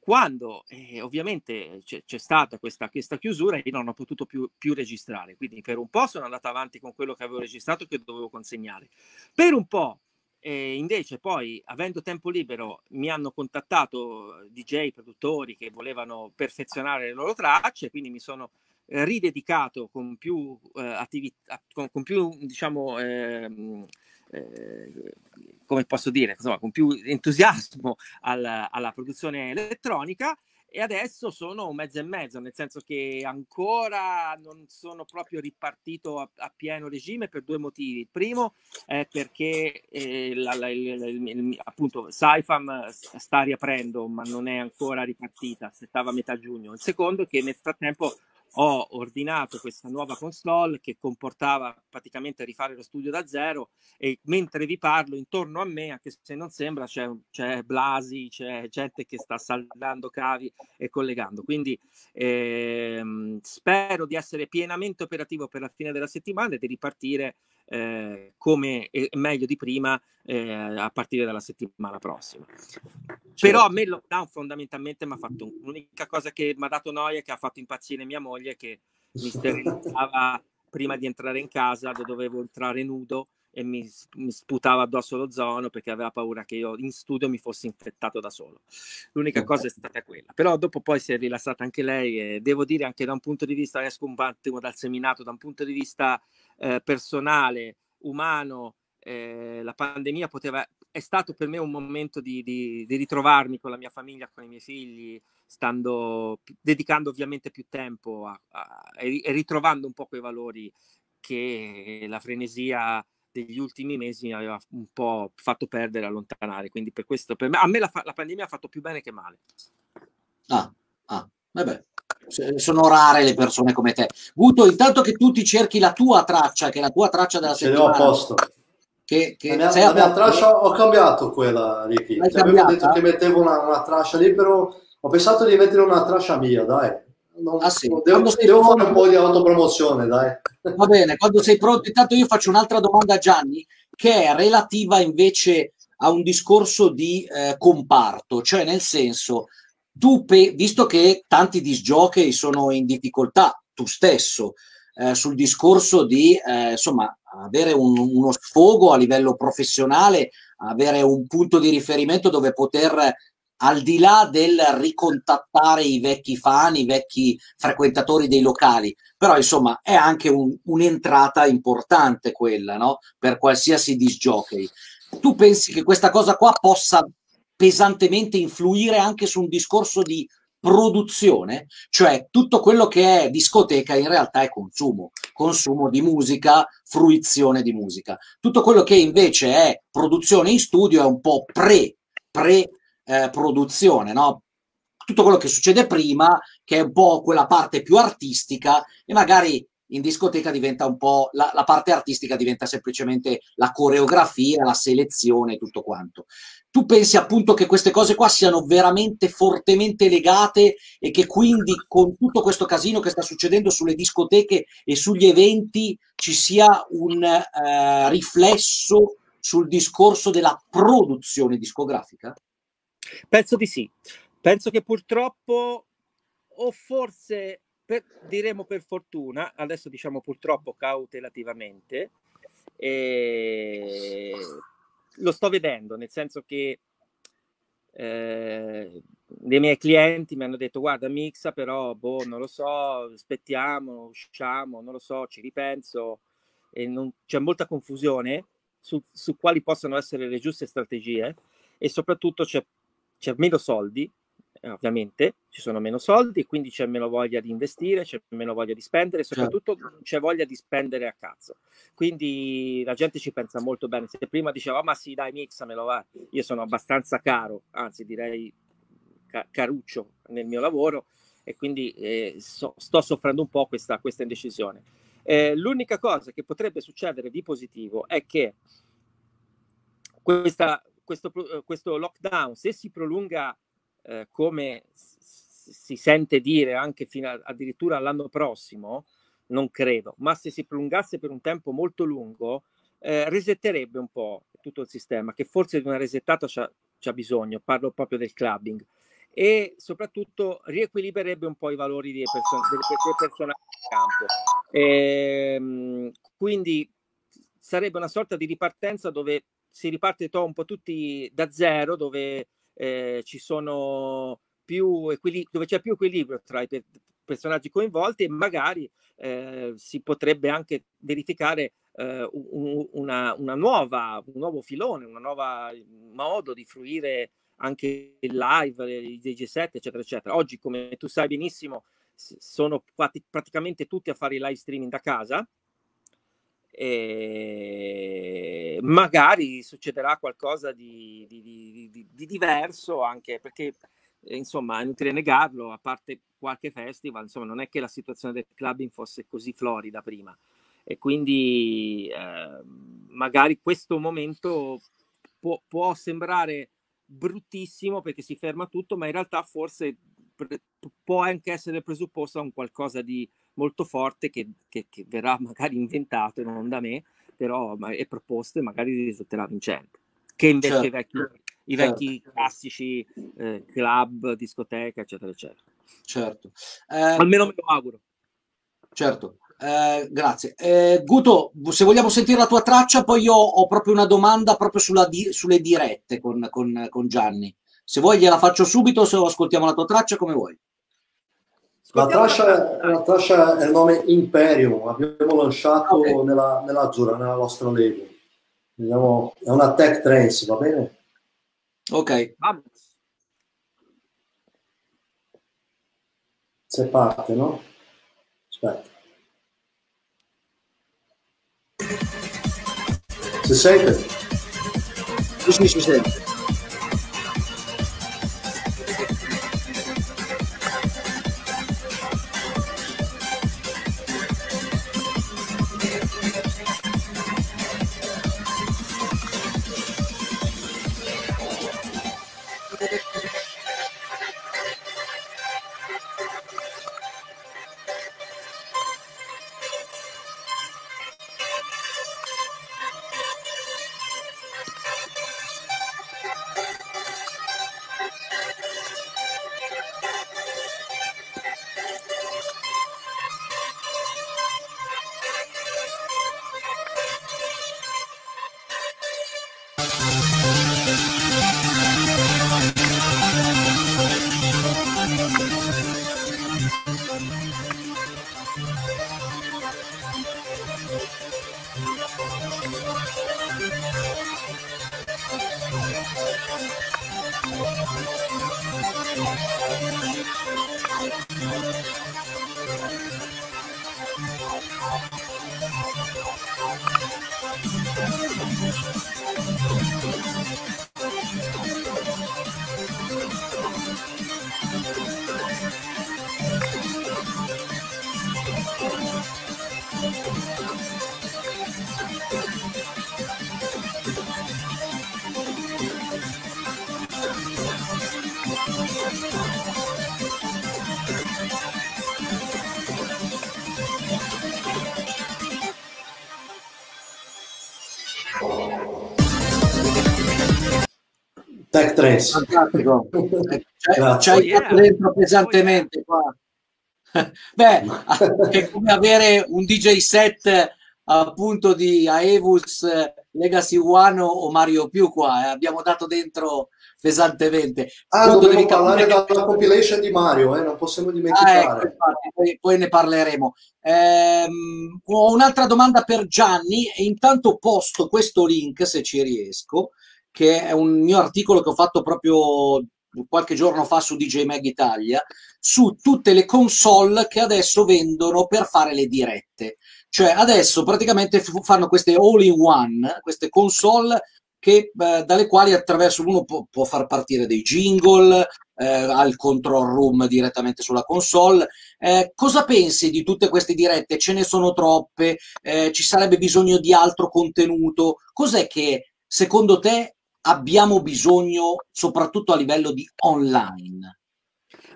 quando eh, ovviamente c'è, c'è stata questa, questa, chiusura, io non ho potuto più, più, registrare. Quindi per un po' sono andato avanti con quello che avevo registrato che dovevo consegnare. Per un po' eh, invece poi, avendo tempo libero, mi hanno contattato DJ, produttori che volevano perfezionare le loro tracce, quindi mi sono ridedicato con più eh, attività, con, con, più diciamo, eh, come posso dire, insomma, con più entusiasmo alla, alla produzione elettronica e adesso sono un mezzo e mezzo, nel senso che ancora non sono proprio ripartito a, a pieno regime per due motivi. Il primo è perché eh, la, la, il, appunto Saifam sta riaprendo, ma non è ancora ripartita, aspettava metà giugno. Il secondo è che nel frattempo ho ordinato questa nuova console che comportava praticamente rifare lo studio da zero e mentre vi parlo intorno a me, anche se non sembra, c'è, c'è Blasi, c'è gente che sta saldando cavi e collegando. Quindi ehm, spero di essere pienamente operativo per la fine della settimana e di ripartire eh, come e meglio di prima eh, a partire dalla settimana prossima. Però a me il lockdown fondamentalmente mi ha fatto l'unica cosa che mi ha dato noia, che ha fatto impazzire mia moglie, che mi sterilizzava prima di entrare in casa, dovevo entrare nudo e mi, mi, sputava addosso lo zono perché aveva paura che io in studio mi fossi infettato da solo. L'unica cosa è stata quella. Però dopo poi si è rilassata anche lei e devo dire anche da un punto di vista, esco un attimo dal seminato, da un punto di vista eh, personale, umano, eh, la pandemia poteva, è stato per me un momento di, di, di, ritrovarmi con la mia famiglia, con i miei figli, stando, dedicando ovviamente più tempo a, a, e ritrovando un po' quei valori che la frenesia degli ultimi mesi mi aveva un po' fatto perdere, allontanare. Quindi per questo, per me, a me la, la pandemia ha fatto più bene che male. Ah, ah, vabbè sono rare le persone come te. Guto, intanto che tu ti cerchi la tua traccia, che è la tua traccia della Ce settimana. Ce l'ho a posto. Che, che la mia, la mia traccia ho cambiato quella, Ricky. Cioè, avevo detto che mettevo una, una traccia lì, però ho pensato di mettere una traccia mia, dai. Non, ah, sì. Devo, devo fare un po' di autopromozione, dai. Va bene, quando sei pronto, intanto io faccio un'altra domanda a Gianni, che è relativa invece a un discorso di eh, comparto, cioè nel senso, tu, pe- visto che tanti disgiochi sono in difficoltà, tu stesso, eh, sul discorso di eh, insomma avere un, uno sfogo a livello professionale, avere un punto di riferimento dove poter al di là del ricontattare i vecchi fan, i vecchi frequentatori dei locali, però insomma è anche un, un'entrata importante quella, no? Per qualsiasi disc jockey. Tu pensi che questa cosa qua possa pesantemente influire anche su un discorso di produzione, cioè tutto quello che è discoteca in realtà è consumo, consumo di musica, fruizione di musica. Tutto quello che invece è produzione in studio è un po' pre, pre eh, produzione, no? Tutto quello che succede prima, che è un po' quella parte più artistica e magari in discoteca diventa un po' la, la, parte artistica diventa semplicemente la coreografia, la selezione, tutto quanto. Tu pensi appunto che queste cose qua siano veramente fortemente legate e che quindi con tutto questo casino che sta succedendo sulle discoteche e sugli eventi ci sia un eh, riflesso sul discorso della produzione discografica? Penso di sì. Penso che purtroppo o forse per, diremo per fortuna, adesso diciamo purtroppo cautelativamente, eh, lo sto vedendo, nel senso che eh, dei miei clienti mi hanno detto guarda mixa però boh non lo so aspettiamo usciamo non lo so ci ripenso e non, c'è molta confusione su, su, quali possono essere le giuste strategie e soprattutto c'è, c'è meno soldi eh, ovviamente ci sono meno soldi, quindi c'è meno voglia di investire, c'è meno voglia di spendere, certo. soprattutto certo. c'è voglia di spendere a cazzo. Quindi la gente ci pensa molto bene. Se prima diceva, oh, ma sì, dai, mixamelo, va. Io sono abbastanza caro, anzi direi ca- caruccio nel mio lavoro e quindi eh, so, sto soffrendo un po' questa, questa indecisione. Eh, l'unica cosa che potrebbe succedere di positivo è che questa, questo, questo lockdown, se si prolunga eh, come si sente dire anche fino a, addirittura all'anno prossimo, non credo, ma se si prolungasse per un tempo molto lungo, eh, resetterebbe un po' tutto il sistema, che forse di una resettata c'ha bisogno, parlo proprio del clubbing, e soprattutto riequilibrerebbe un po' i valori dei, person- delle, delle persone in campo. E, ehm, quindi sarebbe una sorta di ripartenza dove si riparte un po' tutti da zero, dove eh, ci sono più equilibrio, dove c'è più equilibrio tra i per- personaggi coinvolti e magari eh, si potrebbe anche verificare eh, un, una, una, nuova, un nuovo filone, un nuovo modo di fruire anche il live, i DJ7, eccetera, eccetera. Oggi, come tu sai benissimo, sono praticamente tutti a fare i live streaming da casa, e magari succederà qualcosa di, di, di, di, diverso anche perché insomma è inutile negarlo a parte qualche festival insomma non è che la situazione del clubbing fosse così florida prima. E quindi eh, magari questo momento può, può sembrare bruttissimo perché si ferma tutto ma in realtà forse pre- può anche essere presupposto a un qualcosa di molto forte che, che, che verrà magari inventato e non da me, però è proposto e magari risulterà vincente. Che invece certo. i vecchi, i certo. vecchi classici eh, club, discoteca, eccetera, eccetera. Certo. Eh, Almeno me lo auguro. Certo. Eh, grazie. Eh, Guto, se vogliamo sentire la tua traccia, poi io ho proprio una domanda proprio di, sulle dirette con, con, con Gianni. Se vuoi gliela faccio subito, se ascoltiamo la tua traccia, come vuoi. La traccia, la traccia, è il nome Imperium, abbiamo lanciato okay. nella, nell'Azzurra, nella nostra label. Vediamo, è una tech trance, va bene? Ok. Se parte, no? Aspetta. Si sente? Sì, sì, si sente. Trace. Fantastico. C'hai cioè, yeah. dentro pesantemente qua. Beh, è come avere un DJ set appunto di Aevus Legacy One o Mario più qua, eh. abbiamo dato dentro pesantemente. Ah, Tutto dobbiamo parlare che... della compilation di Mario, eh? non possiamo dimenticare. Ah, ecco, infatti, poi, poi, ne parleremo. Ehm, ho un'altra domanda per Gianni e intanto posto questo link, se ci riesco, che è un mio articolo che ho fatto proprio qualche giorno fa su DJ Mag Italia, su tutte le console che adesso vendono per fare le dirette. Cioè adesso praticamente fanno queste all-in-one, queste console che, eh, dalle quali attraverso uno può, può far partire dei jingle, eh, al control room direttamente sulla console. Eh, cosa pensi di tutte queste dirette? Ce ne sono troppe? Eh, ci sarebbe bisogno di altro contenuto? Cos'è che secondo te abbiamo bisogno soprattutto a livello di online?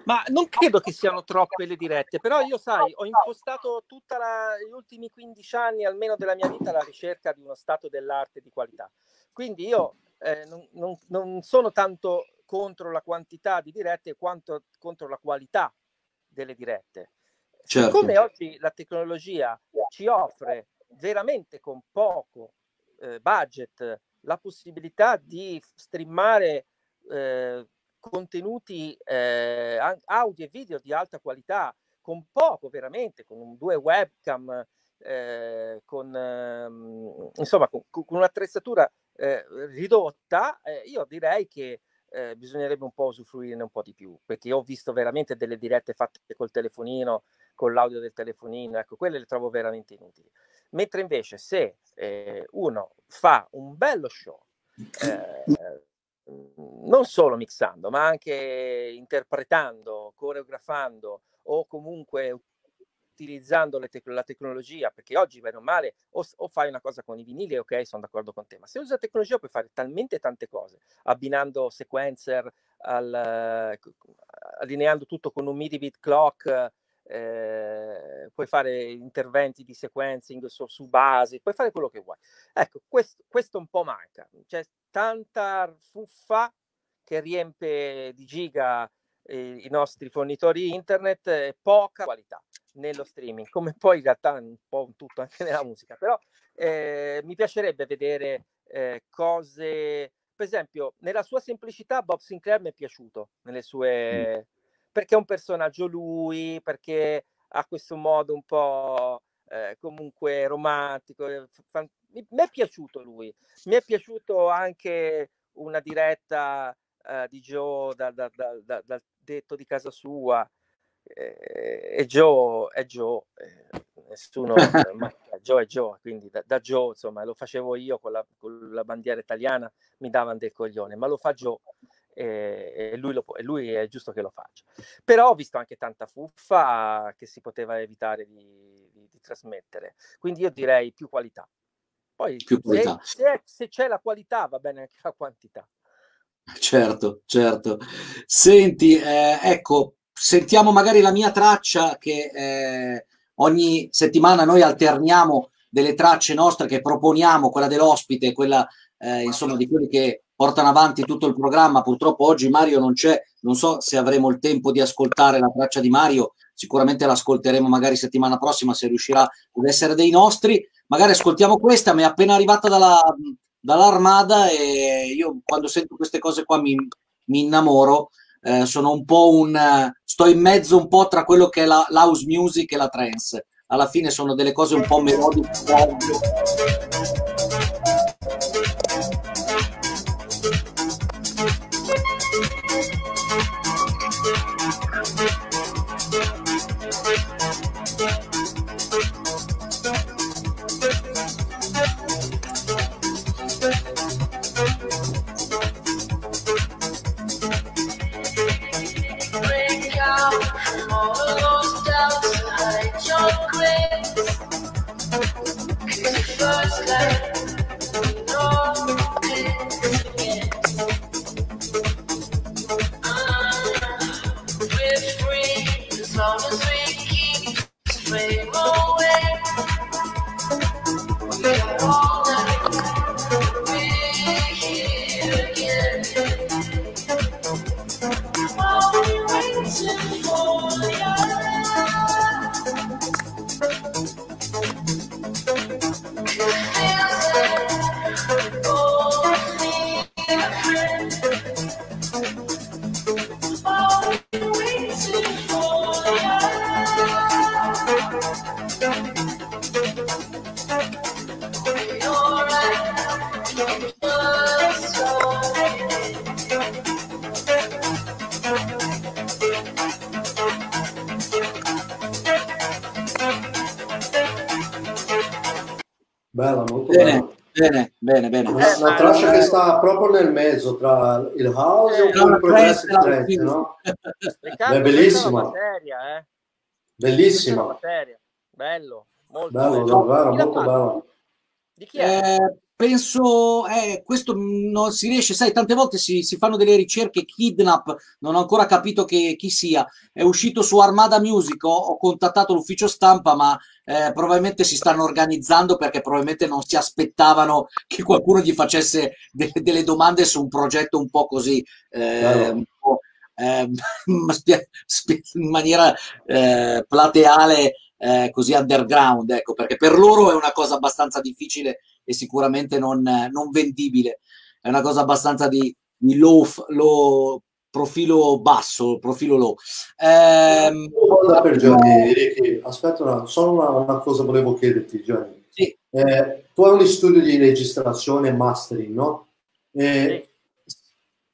Ma non credo che siano troppe le dirette, però io sai, ho impostato tutti gli ultimi 15 anni almeno della mia vita alla ricerca di uno stato dell'arte di qualità. Quindi io eh, non, non, non, sono tanto contro la quantità di dirette quanto contro la qualità delle dirette. Certo. Come oggi la tecnologia ci offre veramente con poco eh, budget la possibilità di streamare eh, contenuti eh, audio e video di alta qualità con poco veramente, con due webcam, eh, con, ehm, insomma, con, con un'attrezzatura eh, ridotta, io direi che eh, bisognerebbe un po' usufruirne un po' di più, perché ho visto veramente delle dirette fatte col telefonino, con l'audio del telefonino, ecco, quelle le trovo veramente inutili. Mentre invece se eh, uno fa un bello show, eh, non solo mixando, ma anche interpretando, coreografando o comunque utilizzando tec- la tecnologia, perché oggi, bene o male, o, o, fai una cosa con i vinili, ok, sono d'accordo con te, ma se usi la tecnologia puoi fare talmente tante cose, abbinando sequencer, al, allineando tutto con un MIDI bit clock, eh, puoi fare interventi di sequencing su, su, basi, puoi fare quello che vuoi. Ecco, questo, questo un po' manca, c'è tanta fuffa che riempie di giga eh, i nostri fornitori internet e poca qualità nello streaming, come poi in realtà un po' tutto anche nella musica, però eh, mi piacerebbe vedere eh, cose, per esempio, nella sua semplicità Bob Sinclair mi è piaciuto, nelle sue... perché è un personaggio lui, perché ha questo modo un po' eh, comunque romantico, eh, fan... mi, mi è piaciuto lui, mi è piaciuto anche una diretta uh, di Joe dal da, da, da, detto di casa sua, eh, e Joe è Joe, eh, nessuno, ma Joe è Joe, quindi da, da, Joe, insomma, lo facevo io con la, con la bandiera italiana, mi davano del coglione, ma lo fa Joe e, lui lo, e, lui è giusto che lo faccia. Però ho visto anche tanta fuffa che si poteva evitare di, di, di trasmettere, quindi io direi più qualità. Poi più qualità. Se, se, se c'è la qualità va bene anche la quantità. Certo, certo. Senti, eh, ecco, sentiamo magari la mia traccia che eh, ogni settimana noi alterniamo delle tracce nostre che proponiamo, quella dell'ospite, quella eh, insomma di quelli che portano avanti tutto il programma. Purtroppo oggi Mario non c'è, non so se avremo il tempo di ascoltare la traccia di Mario, sicuramente l'ascolteremo magari settimana prossima se riuscirà ad essere dei nostri. Magari ascoltiamo questa, mi è appena arrivata dalla, dall'armada e io quando sento queste cose qua mi, mi innamoro. Eh, sono un po' un sto in mezzo un po' tra quello che è la, house music e la trance. Alla fine sono delle cose un po' melodiche It's your first love. Bene, bene. Una, una traccia che sta proprio nel mezzo tra il house e il progressive trance, no? È bellissima. Materia, eh? Bellissima. Bello, molto bello, bello. davvero, molto bello. Di chi è? Penso, eh, questo non si riesce, sai, tante volte si, si, fanno delle ricerche, Kidnap, non ho ancora capito che, chi sia, è uscito su Armada Music, ho, ho contattato l'ufficio stampa, ma eh, probabilmente si stanno organizzando perché probabilmente non si aspettavano che qualcuno gli facesse de- delle domande su un progetto un po' così, eh, un po', ehm, in maniera eh, plateale, eh, così underground, ecco, perché per loro è una cosa abbastanza difficile e sicuramente non, non vendibile. È una cosa abbastanza di, di low, low, profilo basso, profilo low. Ehm, per Gianni, Ricky, aspetta una, solo una, una, cosa volevo chiederti, Gianni. Sì. Eh, tu hai un studio di registrazione e mastering, no? Eh, sì.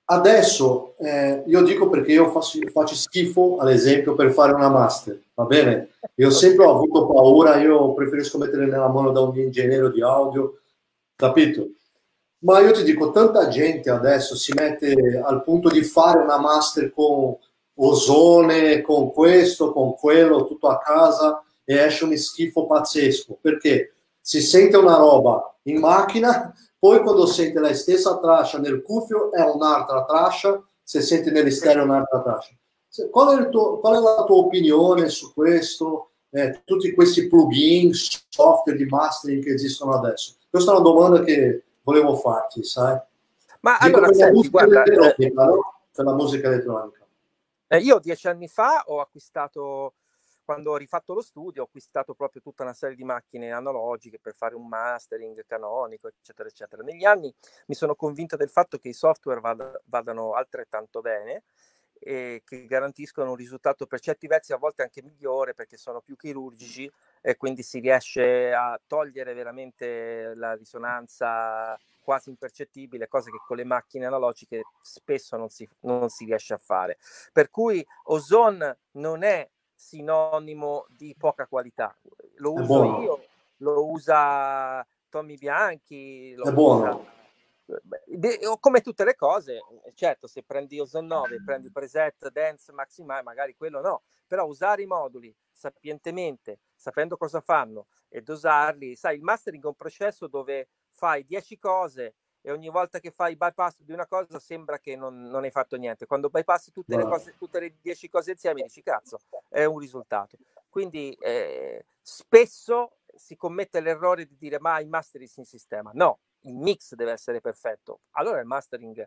Adesso eh, io dico perché io faccio, faccio, schifo, ad esempio, per fare una master, va bene? Io sempre ho avuto paura, io preferisco mettere nella mano da un ingegnere di audio, capito? Ma io ti dico, tanta gente adesso si mette al punto di fare una master con ozone, con questo, con quello, tutto a casa e esce un schifo pazzesco perché si sente una roba in macchina, poi quando sente la stessa traccia nel cuffio è un'altra traccia, se senti nell'esterno un'altra traccia. Qual è, tuo, qual è, la tua opinione su questo? Eh, tutti questi plugin, software di mastering che esistono adesso? Questa è una domanda che volevo farti, sai? Ma Dico allora, senti, guarda, eh, no? per la musica elettronica. Eh, io dieci anni fa ho acquistato, quando ho rifatto lo studio, ho acquistato proprio tutta una serie di macchine analogiche per fare un mastering canonico, eccetera, eccetera. Negli anni mi sono convinto del fatto che i software vada, vadano altrettanto bene e che garantiscono un risultato per certi versi a volte anche migliore perché sono più chirurgici e quindi si riesce a togliere veramente la risonanza quasi impercettibile, cose che con le macchine analogiche spesso non si, non si riesce a fare. Per cui Ozone non è sinonimo di poca qualità, lo uso io, lo usa Tommy Bianchi, lo è buono. come tutte le cose, certo, se prendi Ozone 9, prendi preset, dance, maximize, magari quello no, però usare i moduli sapientemente, sapendo cosa fanno e dosarli, sai, il mastering è un processo dove fai 10 cose e ogni volta che fai bypass di una cosa sembra che non, non hai fatto niente. Quando bypassi tutte le cose, tutte le 10 cose insieme, dici cazzo, è un risultato. Quindi eh, spesso si commette l'errore di dire ma il mastering in sistema. No, il mix deve essere perfetto. Allora il mastering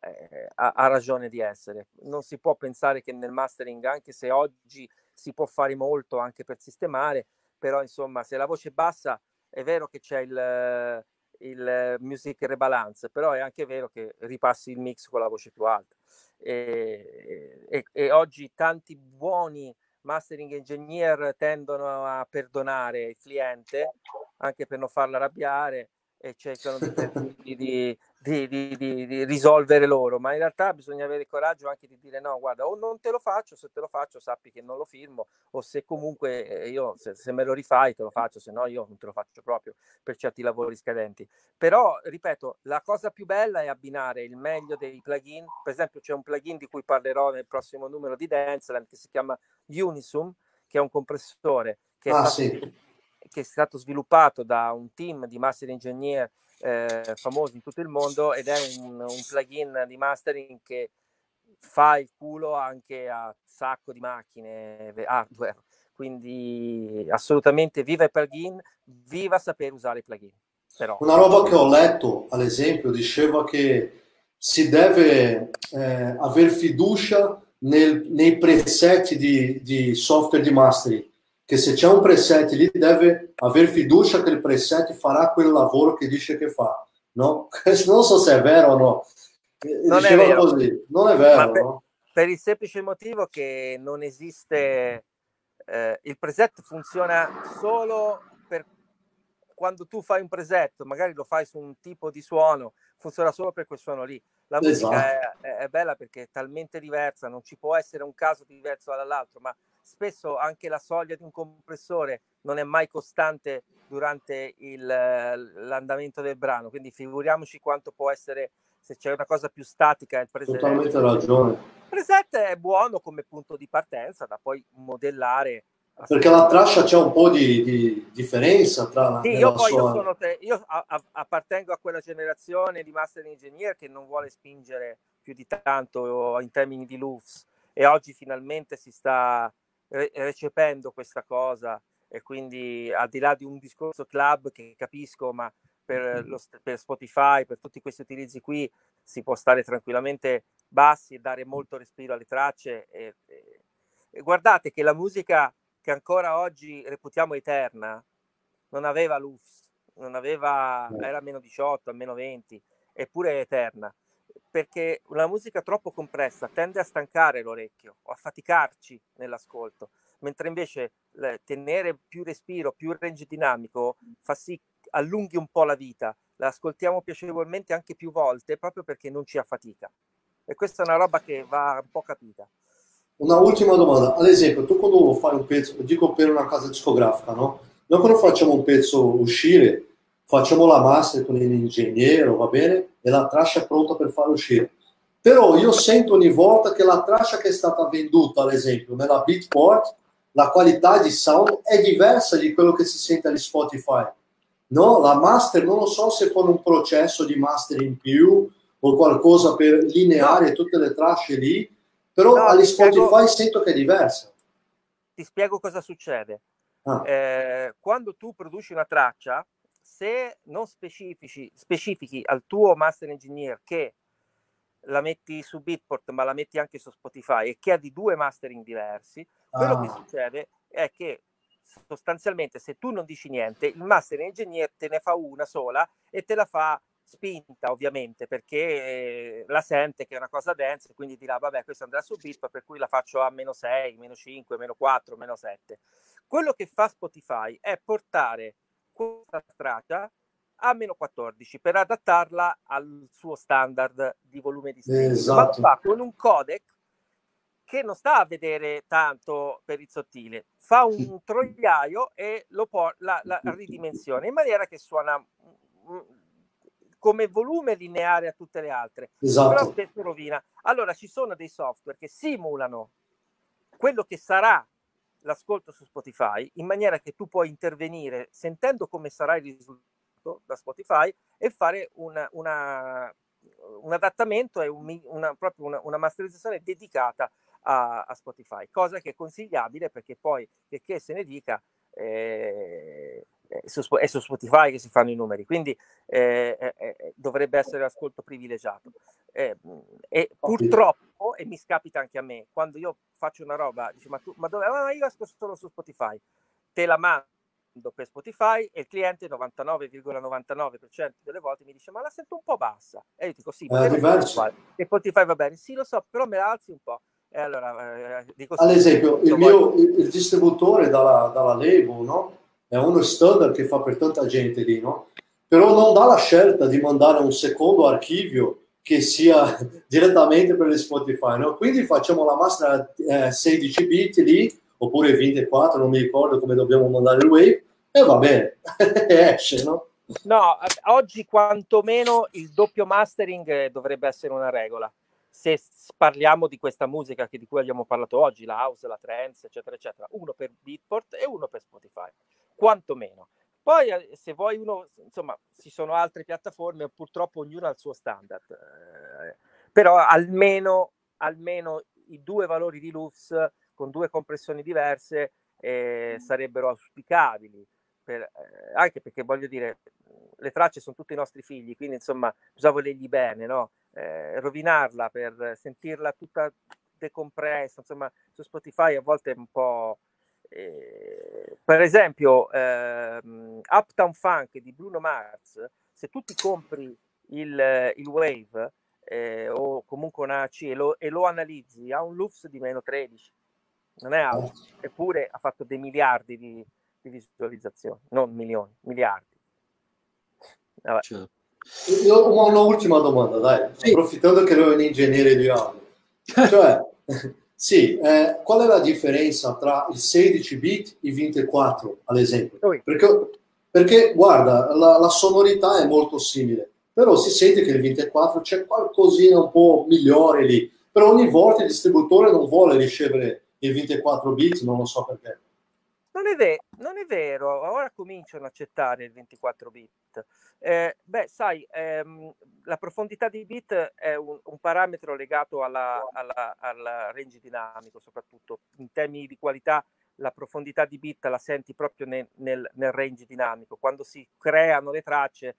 eh, ha, ha, ragione di essere. Non si può pensare che nel mastering, anche se oggi si può fare molto anche per sistemare, però insomma se la voce è bassa è vero che c'è il, il music rebalance, però è anche vero che ripassi il mix con la voce più alta. E, e, e oggi tanti buoni mastering engineer tendono a perdonare il cliente anche per non farla arrabbiare e cercano di, di, di, di, risolvere loro, ma in realtà bisogna avere il coraggio anche di dire no, guarda, o non te lo faccio, se te lo faccio sappi che non lo firmo, o se comunque eh, io, se, se me lo rifai, te lo faccio, se no io non te lo faccio proprio per certi lavori scadenti. Però, ripeto, la cosa più bella è abbinare il meglio dei plugin, per esempio c'è un plugin di cui parlerò nel prossimo numero di Danceland che si chiama Unisum, che è un compressore che ah, è stato... Sì che è stato sviluppato da un team di master engineer eh, famosi in tutto il mondo ed è un, un, plugin di mastering che fa il culo anche a sacco di macchine hardware. Quindi assolutamente viva il plugin, viva saper usare i plugin. Però... Una roba che ho letto, ad esempio, diceva che si deve eh, avere fiducia nel, nei preset di, di software di mastering che se c'è un preset lì deve avere fiducia che il preset farà quel lavoro che dice che fa, no? Non so se è vero o no. Non è vero. Così. Non è vero, per, no? per, il semplice motivo che non esiste... Eh, il preset funziona solo per quando tu fai un preset, magari lo fai su un tipo di suono, funziona solo per quel suono lì. La esatto. musica è, è, bella perché è talmente diversa, non ci può essere un caso diverso dall'altro, ma spesso anche la soglia di un compressore non è mai costante durante il, l'andamento del brano, quindi figuriamoci quanto può essere se c'è una cosa più statica il preset. Totalmente ragione. Il preset è buono come punto di partenza da poi modellare. Perché la traccia c'è un po' di, di differenza tra la sì, io poi io, sono te, io a, a, appartengo a quella generazione di master engineer che non vuole spingere più di tanto in termini di loops e oggi finalmente si sta re- recependo questa cosa e quindi al di là di un discorso club che capisco, ma per, lo, per Spotify, per tutti questi utilizzi qui, si può stare tranquillamente bassi e dare molto respiro alle tracce. E, e, e guardate che la musica che ancora oggi reputiamo eterna non aveva loops, non aveva, era meno 18, a meno 20, eppure è eterna perché una musica troppo compressa tende a stancare l'orecchio o a faticarci nell'ascolto mentre invece tenere più respiro, più range dinamico fa sì che allunghi un po' la vita, la ascoltiamo piacevolmente anche più volte proprio perché non ci affatica. E questa è una roba che va un po' capita. Una ultima domanda, ad esempio, tu quando fai un pezzo, dico per una casa discografica, no? Noi quando facciamo un pezzo uscire, facciamo la master con l'ingegnere, va bene? E la traccia è pronta per fare uscire. Però io sento ogni volta che la traccia che è stata venduta, ad esempio, nella Beatport, la qualità di sound è diversa di quello che si sente agli Spotify. No? La master, non lo so se con un processo di master in più o qualcosa per lineare tutte le tracce lì, però no, agli Spotify spiego, sento che è diversa. Ti spiego cosa succede. Ah. Eh, quando tu produci una traccia, se non specifici, specifichi al tuo master engineer che la metti su Beatport ma la metti anche su Spotify e che ha di due mastering diversi, quello ah. che succede è che sostanzialmente se tu non dici niente, il master engineer te ne fa una sola e te la fa spinta ovviamente perché eh, la sente che è una cosa densa e quindi dirà vabbè questo andrà su Beatport per cui la faccio a meno 6, meno 5, meno 4, meno 7. Quello che fa Spotify è portare questa traccia a meno 14 per adattarla al suo standard di volume di streaming. Esatto. Ma fa con un codec che non sta a vedere tanto per il sottile, fa un troiaio e lo por- la, la ridimensiona in maniera che suona come volume lineare a tutte le altre, esatto. però spesso rovina. Allora ci sono dei software che simulano quello che sarà l'ascolto su Spotify in maniera che tu puoi intervenire sentendo come sarà il risultato da Spotify e fare una, una, un adattamento e un, una, proprio una, una masterizzazione dedicata a, a, Spotify, cosa che è consigliabile perché poi, che, che se ne dica, eh, è, su, è su Spotify che si fanno i numeri, quindi eh, eh, dovrebbe essere l'ascolto privilegiato. Eh, e purtroppo, e mi scapita anche a me, quando io faccio una roba, dice, ma, tu, ma dove? Ah, io ascolto solo su Spotify, te la mando per Spotify e il cliente 99,99% delle volte mi dice ma la sento un po' bassa e io dico sì, eh, Spotify. e Spotify va bene, sì lo so, però me la alzi un po'. E allora, eh, dico, Ad esempio, il mio il distributore dalla, dalla Label no? è uno standard che fa per tanta gente lì, no? però non dà la scelta di mandare un secondo archivio che sia direttamente per le Spotify. No? Quindi facciamo la master eh, 16 bit lì, oppure 24, non mi ricordo come dobbiamo mandare il wave, e va bene, esce, no? No, oggi quantomeno il doppio mastering dovrebbe essere una regola. Se parliamo di questa musica di cui abbiamo parlato oggi, la house, la trance, eccetera, eccetera, uno per Beatport e uno per Spotify, quantomeno. Poi eh, se vuoi uno, insomma, ci sono altre piattaforme, purtroppo ognuno ha il suo standard, eh, però almeno, almeno i due valori di loops con due compressioni diverse eh, sarebbero auspicabili per, eh, anche perché voglio dire, le tracce sono tutti i nostri figli, quindi insomma bisogna volergli bene, no? Eh, rovinarla per sentirla tutta decompressa, insomma su Spotify a volte è un po'... Eh, per esempio ehm, Uptown Funk di Bruno Mars, se tu ti compri il, il Wave eh, o comunque una AC e lo, e lo analizzi, ha un loops di meno 13, non è alto, eppure ha fatto dei miliardi di, di visualizzazioni, non milioni, miliardi. Certo. Io ho un'ultima domanda, dai, sì. approfittando che lui è un ingegnere di audio. Cioè, Sì, eh, qual è la differenza tra il 16 bit e il 24, ad esempio? Perché, perché guarda, la, la, sonorità è molto simile, però si sente che il 24 c'è qualcosina un po' migliore lì, però ogni volta il distributore non vuole ricevere il 24 bit, non lo so perché. Non è, ve- non è, vero, ora cominciano ad accettare il 24 bit. Eh, beh, sai, ehm, la profondità di bit è un, un parametro legato alla, alla, al range dinamico, soprattutto in termini di qualità. La profondità di bit la senti proprio nel, nel, nel range dinamico. Quando si creano le tracce,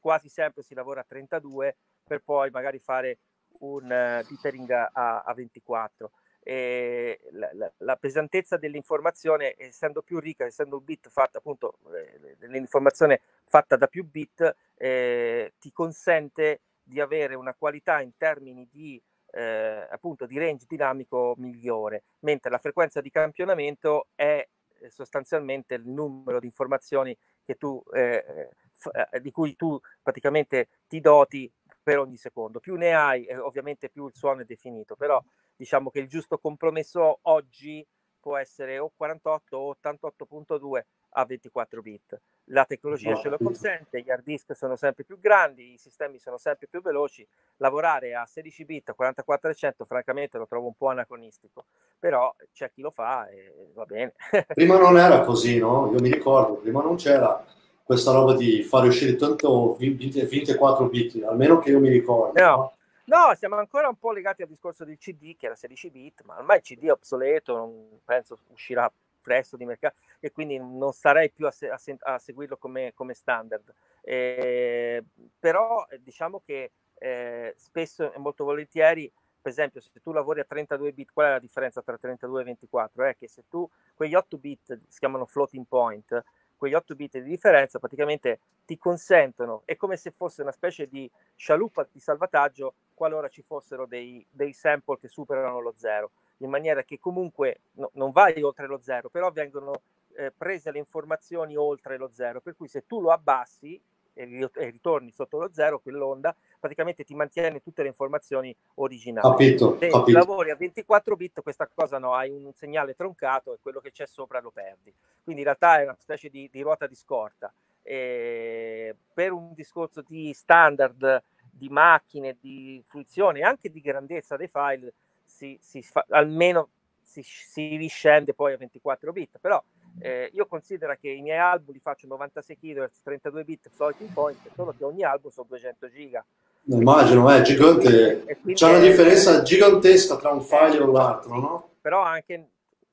quasi sempre si lavora a 32 per poi magari fare un uh, dithering a, a 24 eh, la, la, la, pesantezza dell'informazione, essendo più ricca, essendo un bit fatta appunto, eh, l'informazione fatta da più bit, eh, ti consente di avere una qualità in termini di eh, appunto di range dinamico migliore, mentre la frequenza di campionamento è eh, sostanzialmente il numero di informazioni che tu, eh, f- di cui tu praticamente ti doti per ogni secondo. Più ne hai, ovviamente più il suono è definito, però diciamo che il giusto compromesso oggi può essere o 48 o 88.2 a 24 bit. La tecnologia ce lo consente, gli hard disk sono sempre più grandi, i sistemi sono sempre più veloci. Lavorare a 16 bit, a 4400, francamente lo trovo un po' anacronistico, però c'è chi lo fa e va bene. prima non era così, no? Io mi ricordo, prima non c'era questa roba di fare uscire tanto 24 bit, almeno che io mi ricordo. No. no? Siamo ancora un po' legati al discorso del CD, che era 16 bit, ma ormai il CD è obsoleto, non penso uscirà presto di mercato e quindi non starei più a, se- a, se- a seguirlo come, come standard. Eh, però diciamo che eh, spesso e molto volentieri, per esempio, se tu lavori a 32 bit, qual è la differenza tra 32 e 24? È che se tu quegli 8 bit si chiamano floating point, quegli 8 bit di differenza praticamente ti consentono, è come se fosse una specie di scialuppa di salvataggio qualora ci fossero dei, dei sample che superano lo zero, in maniera che comunque no, non vai oltre lo zero, però vengono eh, prese le informazioni oltre lo zero, per cui se tu lo abbassi e, ritorni sotto lo zero, quell'onda praticamente ti mantiene tutte le informazioni originali. Capito, Se capito. lavori a 24 bit, questa cosa no, hai un segnale troncato e quello che c'è sopra lo perdi. Quindi in realtà è una specie di, di ruota di scorta. E per un discorso di standard di macchine, di fruizione e anche di grandezza dei file, si, si fa, almeno si, si riscende poi a 24 bit, però eh, io considero che i miei album li faccio 96 kHz, 32 bit floating point, solo che ogni album sono 200 giga. Immagino, è gigante. C'è una differenza gigantesca tra un file e l'altro, no? Però anche,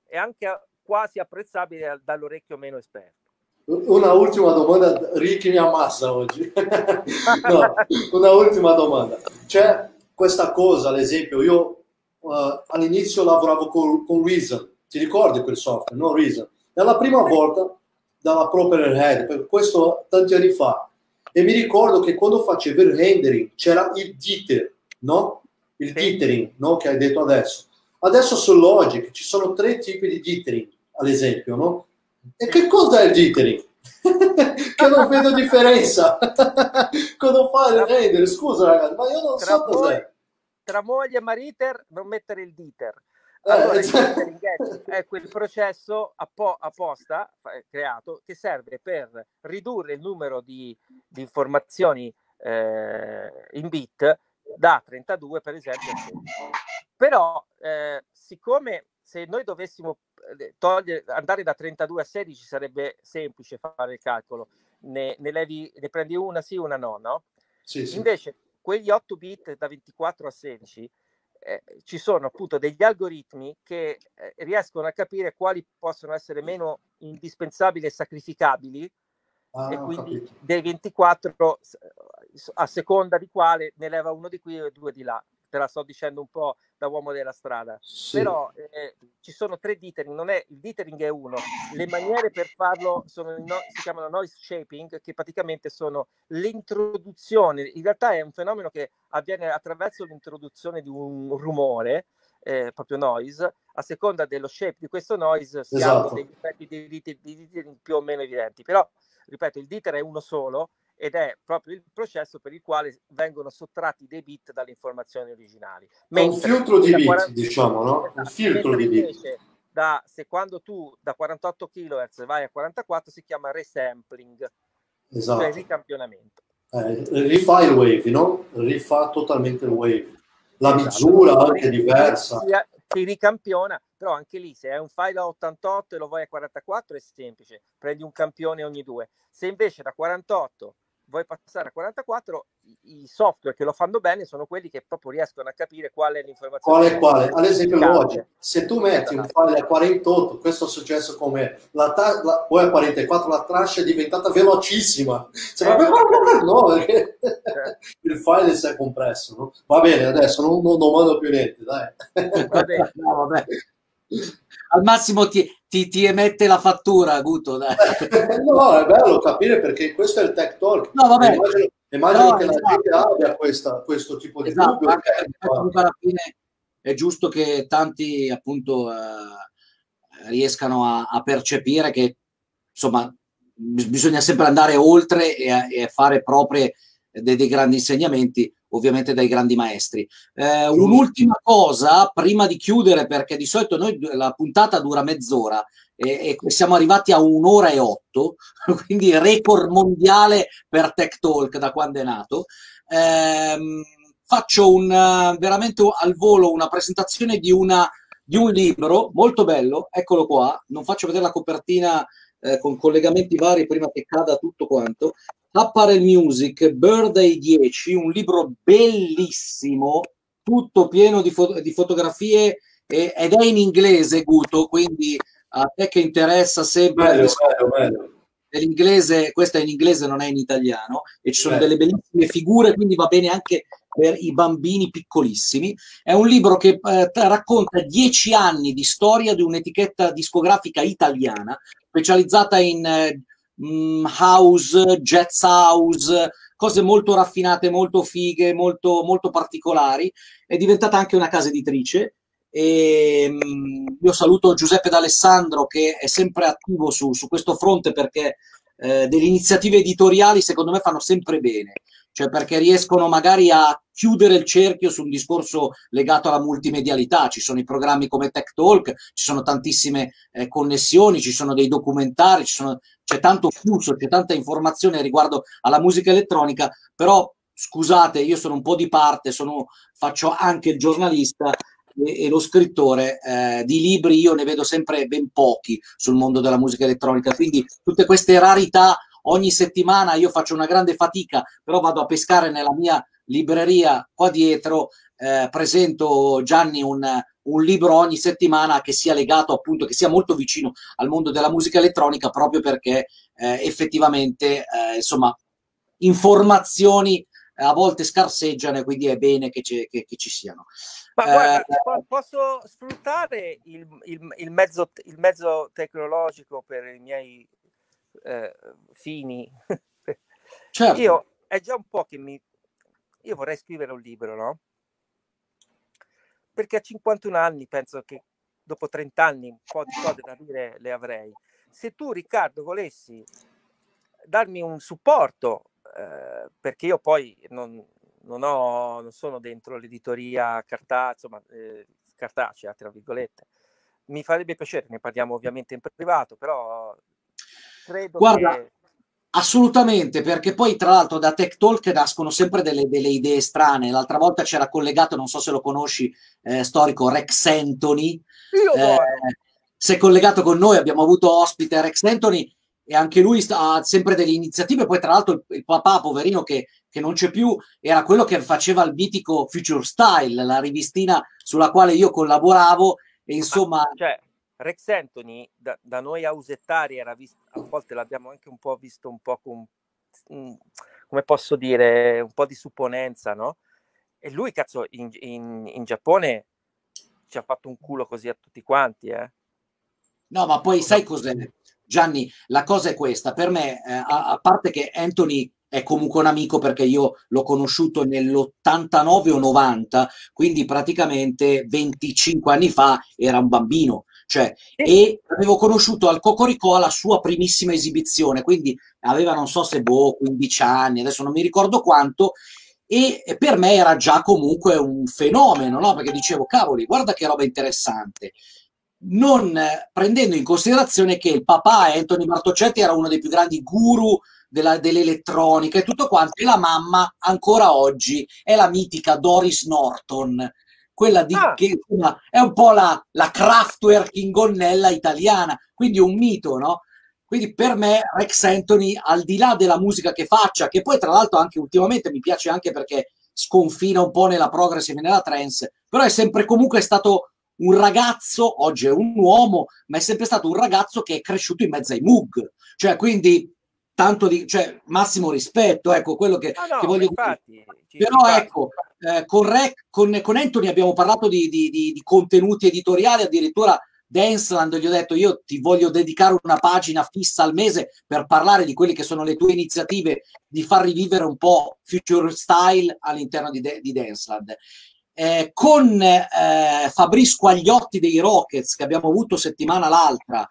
è anche quasi apprezzabile dall'orecchio meno esperto. Una ultima domanda, Ricky mi ammassa oggi. no, una ultima domanda. C'è questa cosa, ad esempio, io uh, all'inizio lavoravo con, con Reason, ti ricordi quel software, no? Reason è la prima volta dalla Proper Head, per questo tanti anni fa. E mi ricordo che quando facevo il rendering c'era il diter, no? Il dithering, no? Che hai detto adesso. Adesso su Logic ci sono tre tipi di dithering, ad esempio, no? E che cosa è il dithering? che non vedo differenza quando fai il render. Scusa, ragazzi, ma io non so cos'è. Tra moglie e mariter non mettere il diter. Allora, il è quel processo appo- apposta eh, creato che serve per ridurre il numero di, di informazioni eh, in bit da 32 per esempio Però eh, siccome se noi dovessimo eh, togliere, andare da 32 a 16 sarebbe semplice fare il calcolo, ne, ne, levi, ne prendi una sì, una no, no? Sì, sì. Invece quegli 8 bit da 24 a 16 eh, ci sono appunto degli algoritmi che eh, riescono a capire quali possono essere meno indispensabili e sacrificabili ah, e quindi dei 24 a seconda di quale ne leva uno di qui e due di là te la sto dicendo un po' da uomo della strada, sì. però eh, ci sono tre dithering, non è, il dithering è uno, le maniere per farlo sono, no, si chiamano noise shaping, che praticamente sono l'introduzione, in realtà è un fenomeno che avviene attraverso l'introduzione di un rumore, eh, proprio noise, a seconda dello shape di questo noise si esatto. hanno degli effetti di, di, di, di, più o meno evidenti, però ripeto, il diter è uno solo ed è proprio il processo per il quale vengono sottratti dei bit dalle informazioni originali. Mentre un filtro di bit, 40... diciamo, no? Un esatto. filtro di bit. Da, se quando tu da 48 kHz vai a 44 si chiama resampling, esatto. cioè ricampionamento. Eh, rifà il wave, no? Rifà totalmente il wave. La esatto. misura anche diversa. Si ricampiona, però anche lì se è un file a 88 e lo vuoi a 44 è semplice, prendi un campione ogni due. Se invece da 48 vuoi passare a 44, i software che lo fanno bene sono quelli che proprio riescono a capire qual è l'informazione. Qual è quale? Ad esempio, oggi, se tu metti un esatto. file a 48, questo è successo come la, ta- la poi a 44 la trash è diventata velocissima. Cioè, eh, no, perché eh. il file si è compresso. No? Va bene, adesso non, non domando più niente, dai. Va bene, no, vabbè. Al massimo ti, ti, ti, emette la fattura, Guto. Dai. no, è bello capire perché questo è il tech talk. No, vabbè. Immagino, immagino no, che esatto. la gente abbia questa, questo tipo di esatto, dubbio. Anche, alla fine è giusto che tanti appunto eh, riescano a, a, percepire che insomma bisogna sempre andare oltre e, e fare proprie dei, dei grandi insegnamenti ovviamente dai grandi maestri. Eh, un'ultima cosa prima di chiudere, perché di solito noi la puntata dura mezz'ora e, e siamo arrivati a un'ora e otto, quindi record mondiale per Tech Talk da quando è nato. Eh, faccio un, veramente al volo una presentazione di, una, di un libro molto bello, eccolo qua, non faccio vedere la copertina eh, con collegamenti vari prima che cada tutto quanto, Apparel Music, Birthday 10, un libro bellissimo, tutto pieno di, fo- di fotografie e- ed è in inglese, Guto, quindi a te che interessa sempre bello, bello, bello. l'inglese, questo è in inglese, non è in italiano, e ci sono bello. delle bellissime figure, quindi va bene anche per i bambini piccolissimi. È un libro che eh, racconta dieci anni di storia di un'etichetta discografica italiana specializzata in eh, Mm, house, jazz house, cose molto raffinate, molto fighe, molto, molto particolari. È diventata anche una casa editrice. E, um, io saluto Giuseppe D'Alessandro che è sempre attivo su, su questo fronte perché eh, delle iniziative editoriali secondo me fanno sempre bene cioè perché riescono magari a chiudere il cerchio su un discorso legato alla multimedialità. Ci sono i programmi come Tech Talk, ci sono tantissime eh, connessioni, ci sono dei documentari, sono, c'è tanto flusso, c'è tanta informazione riguardo alla musica elettronica, però scusate, io sono un po' di parte, sono, faccio anche il giornalista e, e lo scrittore eh, di libri, io ne vedo sempre ben pochi sul mondo della musica elettronica, quindi tutte queste rarità ogni settimana io faccio una grande fatica, però vado a pescare nella mia libreria qua dietro, eh, presento Gianni un, un libro ogni settimana che sia legato appunto, che sia molto vicino al mondo della musica elettronica proprio perché eh, effettivamente eh, insomma informazioni eh, a volte scarseggiano e quindi è bene che, che, che ci siano. Ma guarda, eh, posso sfruttare il, il, il, mezzo, il mezzo tecnologico per i miei eh, fini. Certo. Io è già un po' che mi... Io vorrei scrivere un libro, no? Perché a 51 anni penso che dopo 30 anni un po' di cose da dire le avrei. Se tu, Riccardo, volessi darmi un supporto, eh, perché io poi non, non, ho, non sono dentro l'editoria carta, insomma, eh, cartacea, tra virgolette, mi farebbe piacere, ne parliamo ovviamente in privato, però credo Guarda, che... Assolutamente, perché poi tra l'altro da Tech Talk nascono sempre delle, delle, idee strane. L'altra volta c'era collegato, non so se lo conosci, eh, storico Rex Anthony. Eh, si è collegato con noi, abbiamo avuto ospite Rex Anthony e anche lui ha sempre delle iniziative. Poi tra l'altro il, il papà, poverino, che, che, non c'è più, era quello che faceva il mitico Future Style, la rivistina sulla quale io collaboravo. E insomma... Ma, cioè, Rex Anthony da, da noi ausettari era visto, a volte l'abbiamo anche un po' visto un po' con, mm, come posso dire, un po' di supponenza, no? E lui, cazzo, in, in, in Giappone ci ha fatto un culo così a tutti quanti, eh? No, ma poi sai cos'è? Gianni, la cosa è questa, per me, eh, a, a, parte che Anthony è comunque un amico perché io l'ho conosciuto nell'89 o 90, quindi praticamente 25 anni fa era un bambino cioè, e l'avevo conosciuto al Cocorico alla sua primissima esibizione, quindi aveva non so se boh, 15 anni, adesso non mi ricordo quanto, e per me era già comunque un fenomeno, no? perché dicevo, cavoli, guarda che roba interessante non prendendo in considerazione che il papà Anthony Martocetti era uno dei più grandi guru della, dell'elettronica e tutto quanto, e la mamma ancora oggi è la mitica Doris Norton, quella di, ah. che insomma, è un po' la, la Kraftwerk in gonnella italiana, quindi un mito, no? Quindi per me Rex Anthony, al di là della musica che faccia, che poi tra l'altro anche ultimamente mi piace anche perché sconfina un po' nella progressive e nella trance, però è sempre comunque stato un ragazzo, oggi è un uomo, ma è sempre stato un ragazzo che è cresciuto in mezzo ai Moog, cioè quindi tanto di cioè, massimo rispetto, ecco quello che, no, no, che voglio infatti, dire. Però infatti. ecco, eh, con, Rec, con, con, Anthony abbiamo parlato di, di, di, di contenuti editoriali, addirittura Danceland gli ho detto io ti voglio dedicare una pagina fissa al mese per parlare di quelle che sono le tue iniziative di far rivivere un po' future style all'interno di, di Danceland. Eh, con eh, Fabrizio Quagliotti dei Rockets che abbiamo avuto settimana l'altra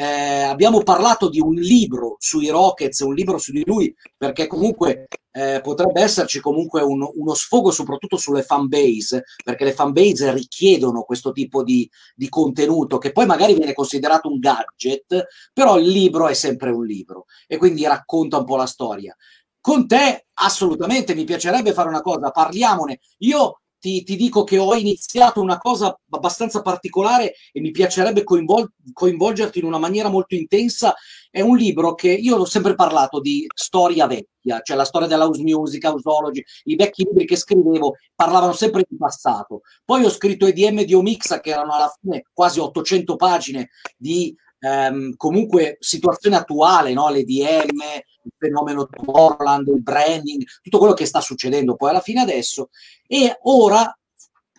eh, abbiamo parlato di un libro sui Rockets, un libro su di lui, perché comunque eh, potrebbe esserci comunque un, uno sfogo soprattutto sulle fan base, perché le fan base richiedono questo tipo di, di, contenuto che poi magari viene considerato un gadget, però il libro è sempre un libro e quindi racconta un po' la storia. Con te assolutamente mi piacerebbe fare una cosa, parliamone. Io ti, ti, dico che ho iniziato una cosa abbastanza particolare e mi piacerebbe coinvol- coinvolgerti in una maniera molto intensa. È un libro che io ho sempre parlato di storia vecchia, cioè la storia dell'house music, houseology, i vecchi libri che scrivevo parlavano sempre di passato. Poi ho scritto EDM di Omixa, che erano alla fine quasi 800 pagine di ehm, comunque situazione attuale, no? l'EDM, il fenomeno Tomorrowland, il branding, tutto quello che sta succedendo poi alla fine adesso. E ora,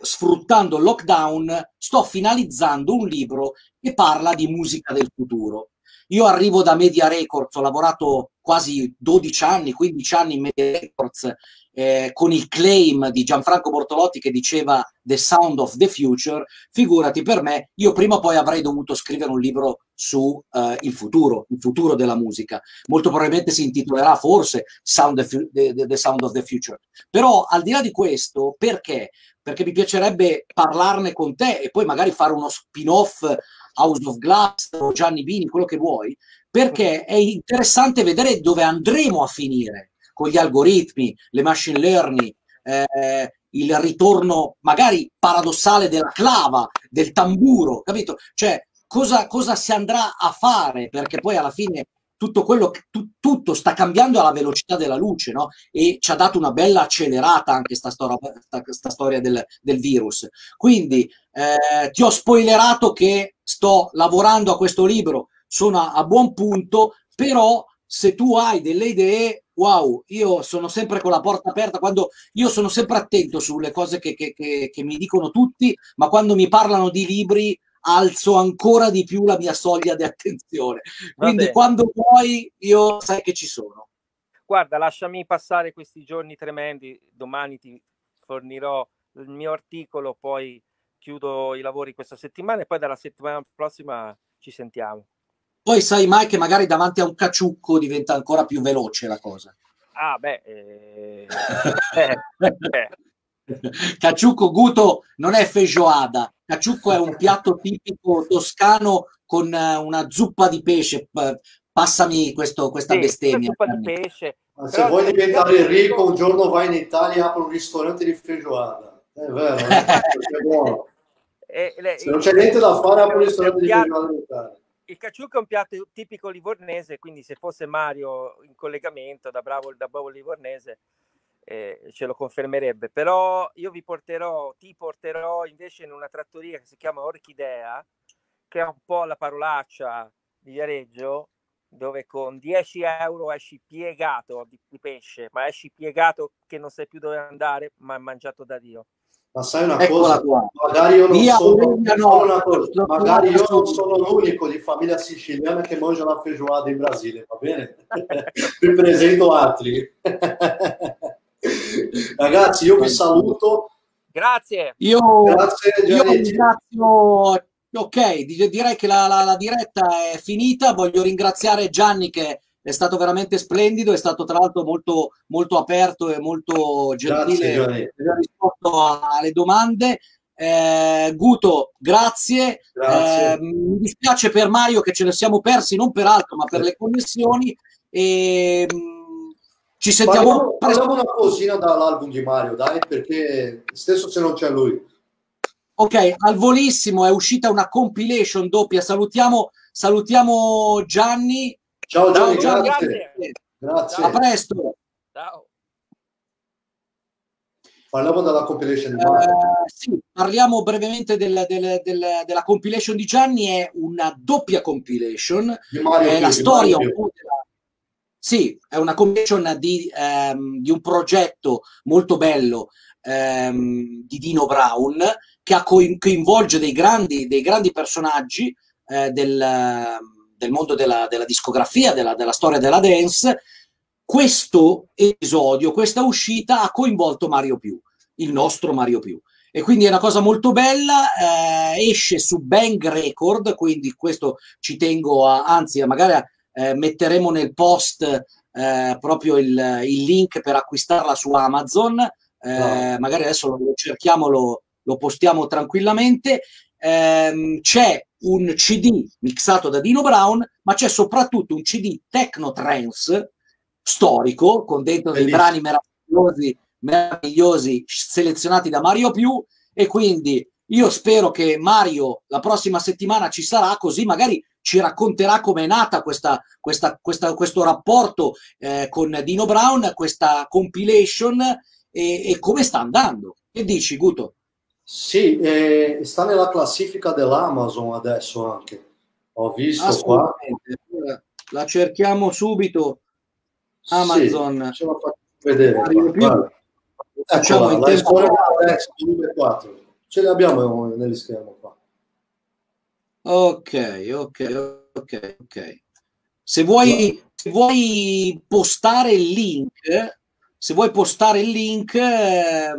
sfruttando il lockdown, sto finalizzando un libro che parla di musica del futuro. Io arrivo da Media Records, ho lavorato quasi 12 anni, 15 anni in Media Records eh, con il claim di Gianfranco Bortolotti che diceva The Sound of the Future, figurati per me, io prima o poi avrei dovuto scrivere un libro su uh, il futuro, il futuro della musica. Molto probabilmente si intitolerà forse Sound the, the, the Sound of the Future. Però al di là di questo, perché? Perché mi piacerebbe parlarne con te e poi magari fare uno spin-off House of Glass o Gianni Bini, quello che vuoi, perché è interessante vedere dove andremo a finire con gli algoritmi, le machine learning, eh, il ritorno magari paradossale della clava, del tamburo, capito? Cioè, cosa, cosa si andrà a fare? Perché poi alla fine tutto quello tu, tutto sta cambiando alla velocità della luce, no? E ci ha dato una bella accelerata anche sta storia, sta, sta storia del, del, virus. Quindi eh, ti ho spoilerato che sto lavorando a questo libro, sono a, a buon punto, però se tu hai delle idee, wow, io sono sempre con la porta aperta, quando io sono sempre attento sulle cose che, che, che, che mi dicono tutti, ma quando mi parlano di libri alzo ancora di più la mia soglia di attenzione. Quindi quando vuoi, io sai che ci sono. Guarda, lasciami passare questi giorni tremendi, domani ti fornirò il mio articolo, poi chiudo i lavori questa settimana e poi dalla settimana prossima ci sentiamo. Poi sai mai che magari davanti a un caciucco diventa ancora più veloce la cosa. Ah, beh, eh, eh, eh. Caciucco Guto non è feijoada, caciucco è un piatto tipico toscano con eh, una zuppa di pesce. Passami questo, questa sì, bestemmia. Zuppa di pesce. Ma se vuoi diventare ricco, un giorno vai in Italia e apri un ristorante di feijoada. È vero, è buono. E, le, se non c'è niente da fare, apri un ristorante di feijoada in Italia il caciucco è un piatto tipico livornese, quindi se fosse Mario in collegamento da bravo, da bravo livornese eh, ce lo confermerebbe. Però io vi porterò, ti porterò invece in una trattoria che si chiama Orchidea, che è un po' la parolaccia di Viareggio, dove con 10 euro esci piegato di, pesce, ma esci piegato che non sai più dove andare, ma hai mangiato da Dio. Ma sai una Eccola cosa? Qua. Magari io, non sono, no, cosa, magari io non sono l'unico di famiglia siciliana che mangia la feijoada in Brasile, va bene? Vi presento altri. Ragazzi, io vi saluto. Grazie. Io, Grazie, io ringrazio Ok, direi che la, la, la, diretta è finita. Voglio ringraziare Gianni che è stato veramente splendido, è stato tra l'altro molto, molto aperto e molto gentile ha risposto alle domande. Eh, Guto, grazie. grazie. Eh, mi dispiace per Mario che ce ne siamo persi, non per altro, ma per le connessioni. E, mm, ci sentiamo. Parliamo una cosina dall'album di Mario, dai, perché stesso se non c'è lui. Ok, al volissimo è uscita una compilation doppia. Salutiamo, salutiamo Gianni. Ciao Gianni, Ciao, Gianni grazie. grazie. A presto. Ciao. Parliamo della compilation di Gianni. Uh, sì, parliamo brevemente del, del, del, della compilation di Gianni. È una doppia compilation. Di Mario è la storia un po' della, sì, è una compilation di, um, di un progetto molto bello um, di Dino Brown che coinvolge dei grandi, dei grandi personaggi eh, del, del, mondo della, della discografia, della, della, storia della dance. Questo episodio, questa uscita ha coinvolto Mario Più, il nostro Mario Più. E quindi è una cosa molto bella, eh, esce su Bang Record, quindi questo ci tengo a, anzi magari eh, metteremo nel post eh, proprio il, il, link per acquistarla su Amazon, eh, magari adesso lo cerchiamo, lo, lo postiamo tranquillamente. Ehm, c'è un CD mixato da Dino Brown, ma c'è soprattutto un CD techno trance storico con dentro dei brani meravigliosi, meravigliosi selezionati da Mario Più e quindi io spero che Mario la prossima settimana ci sarà così magari ci racconterà come è nata questa, questa, questa, questo rapporto eh, con Dino Brown, questa compilation e, e come sta andando. Che dici Guto? Sì, eh, sta nella classifica dell'Amazon adesso anche. Ho visto qua. La cerchiamo subito. Amazon. Sì, ce la faccio vedere. La storia adesso 2004. Ce l'abbiamo negli schermo qua. Ok, ok, ok, ok. Se vuoi, se vuoi postare il link, se vuoi postare il link, eh,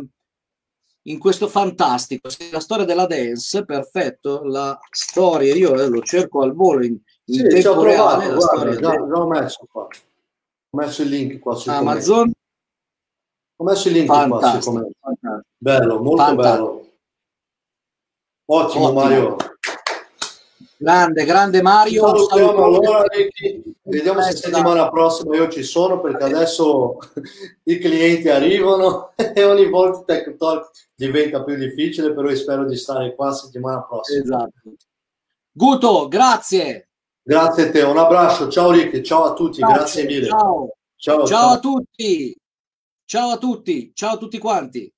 in questo fantastico, la storia della dance, perfetto, la storia, io eh, lo cerco al volo in, in sì, tempo reale, provato, guarda, già, già ho messo qua, ho messo il link qua su Amazon. Ho messo il link fantastico, qua su Bello, molto fantastico. bello. Ottimo, Ottimo, Mario. Grande, grande Mario. Allora, Vediamo se settimana prossima io ci sono perché adesso i clienti arrivano e ogni volta Tech Talk diventa più difficile, però spero di stare qua settimana prossima. Esatto. Guto, grazie. Grazie a te, un abbraccio, ciao Ricky, ciao a tutti, ciao, grazie mille. Ciao, ciao, ciao a tutti. Ciao a tutti, ciao a tutti quanti.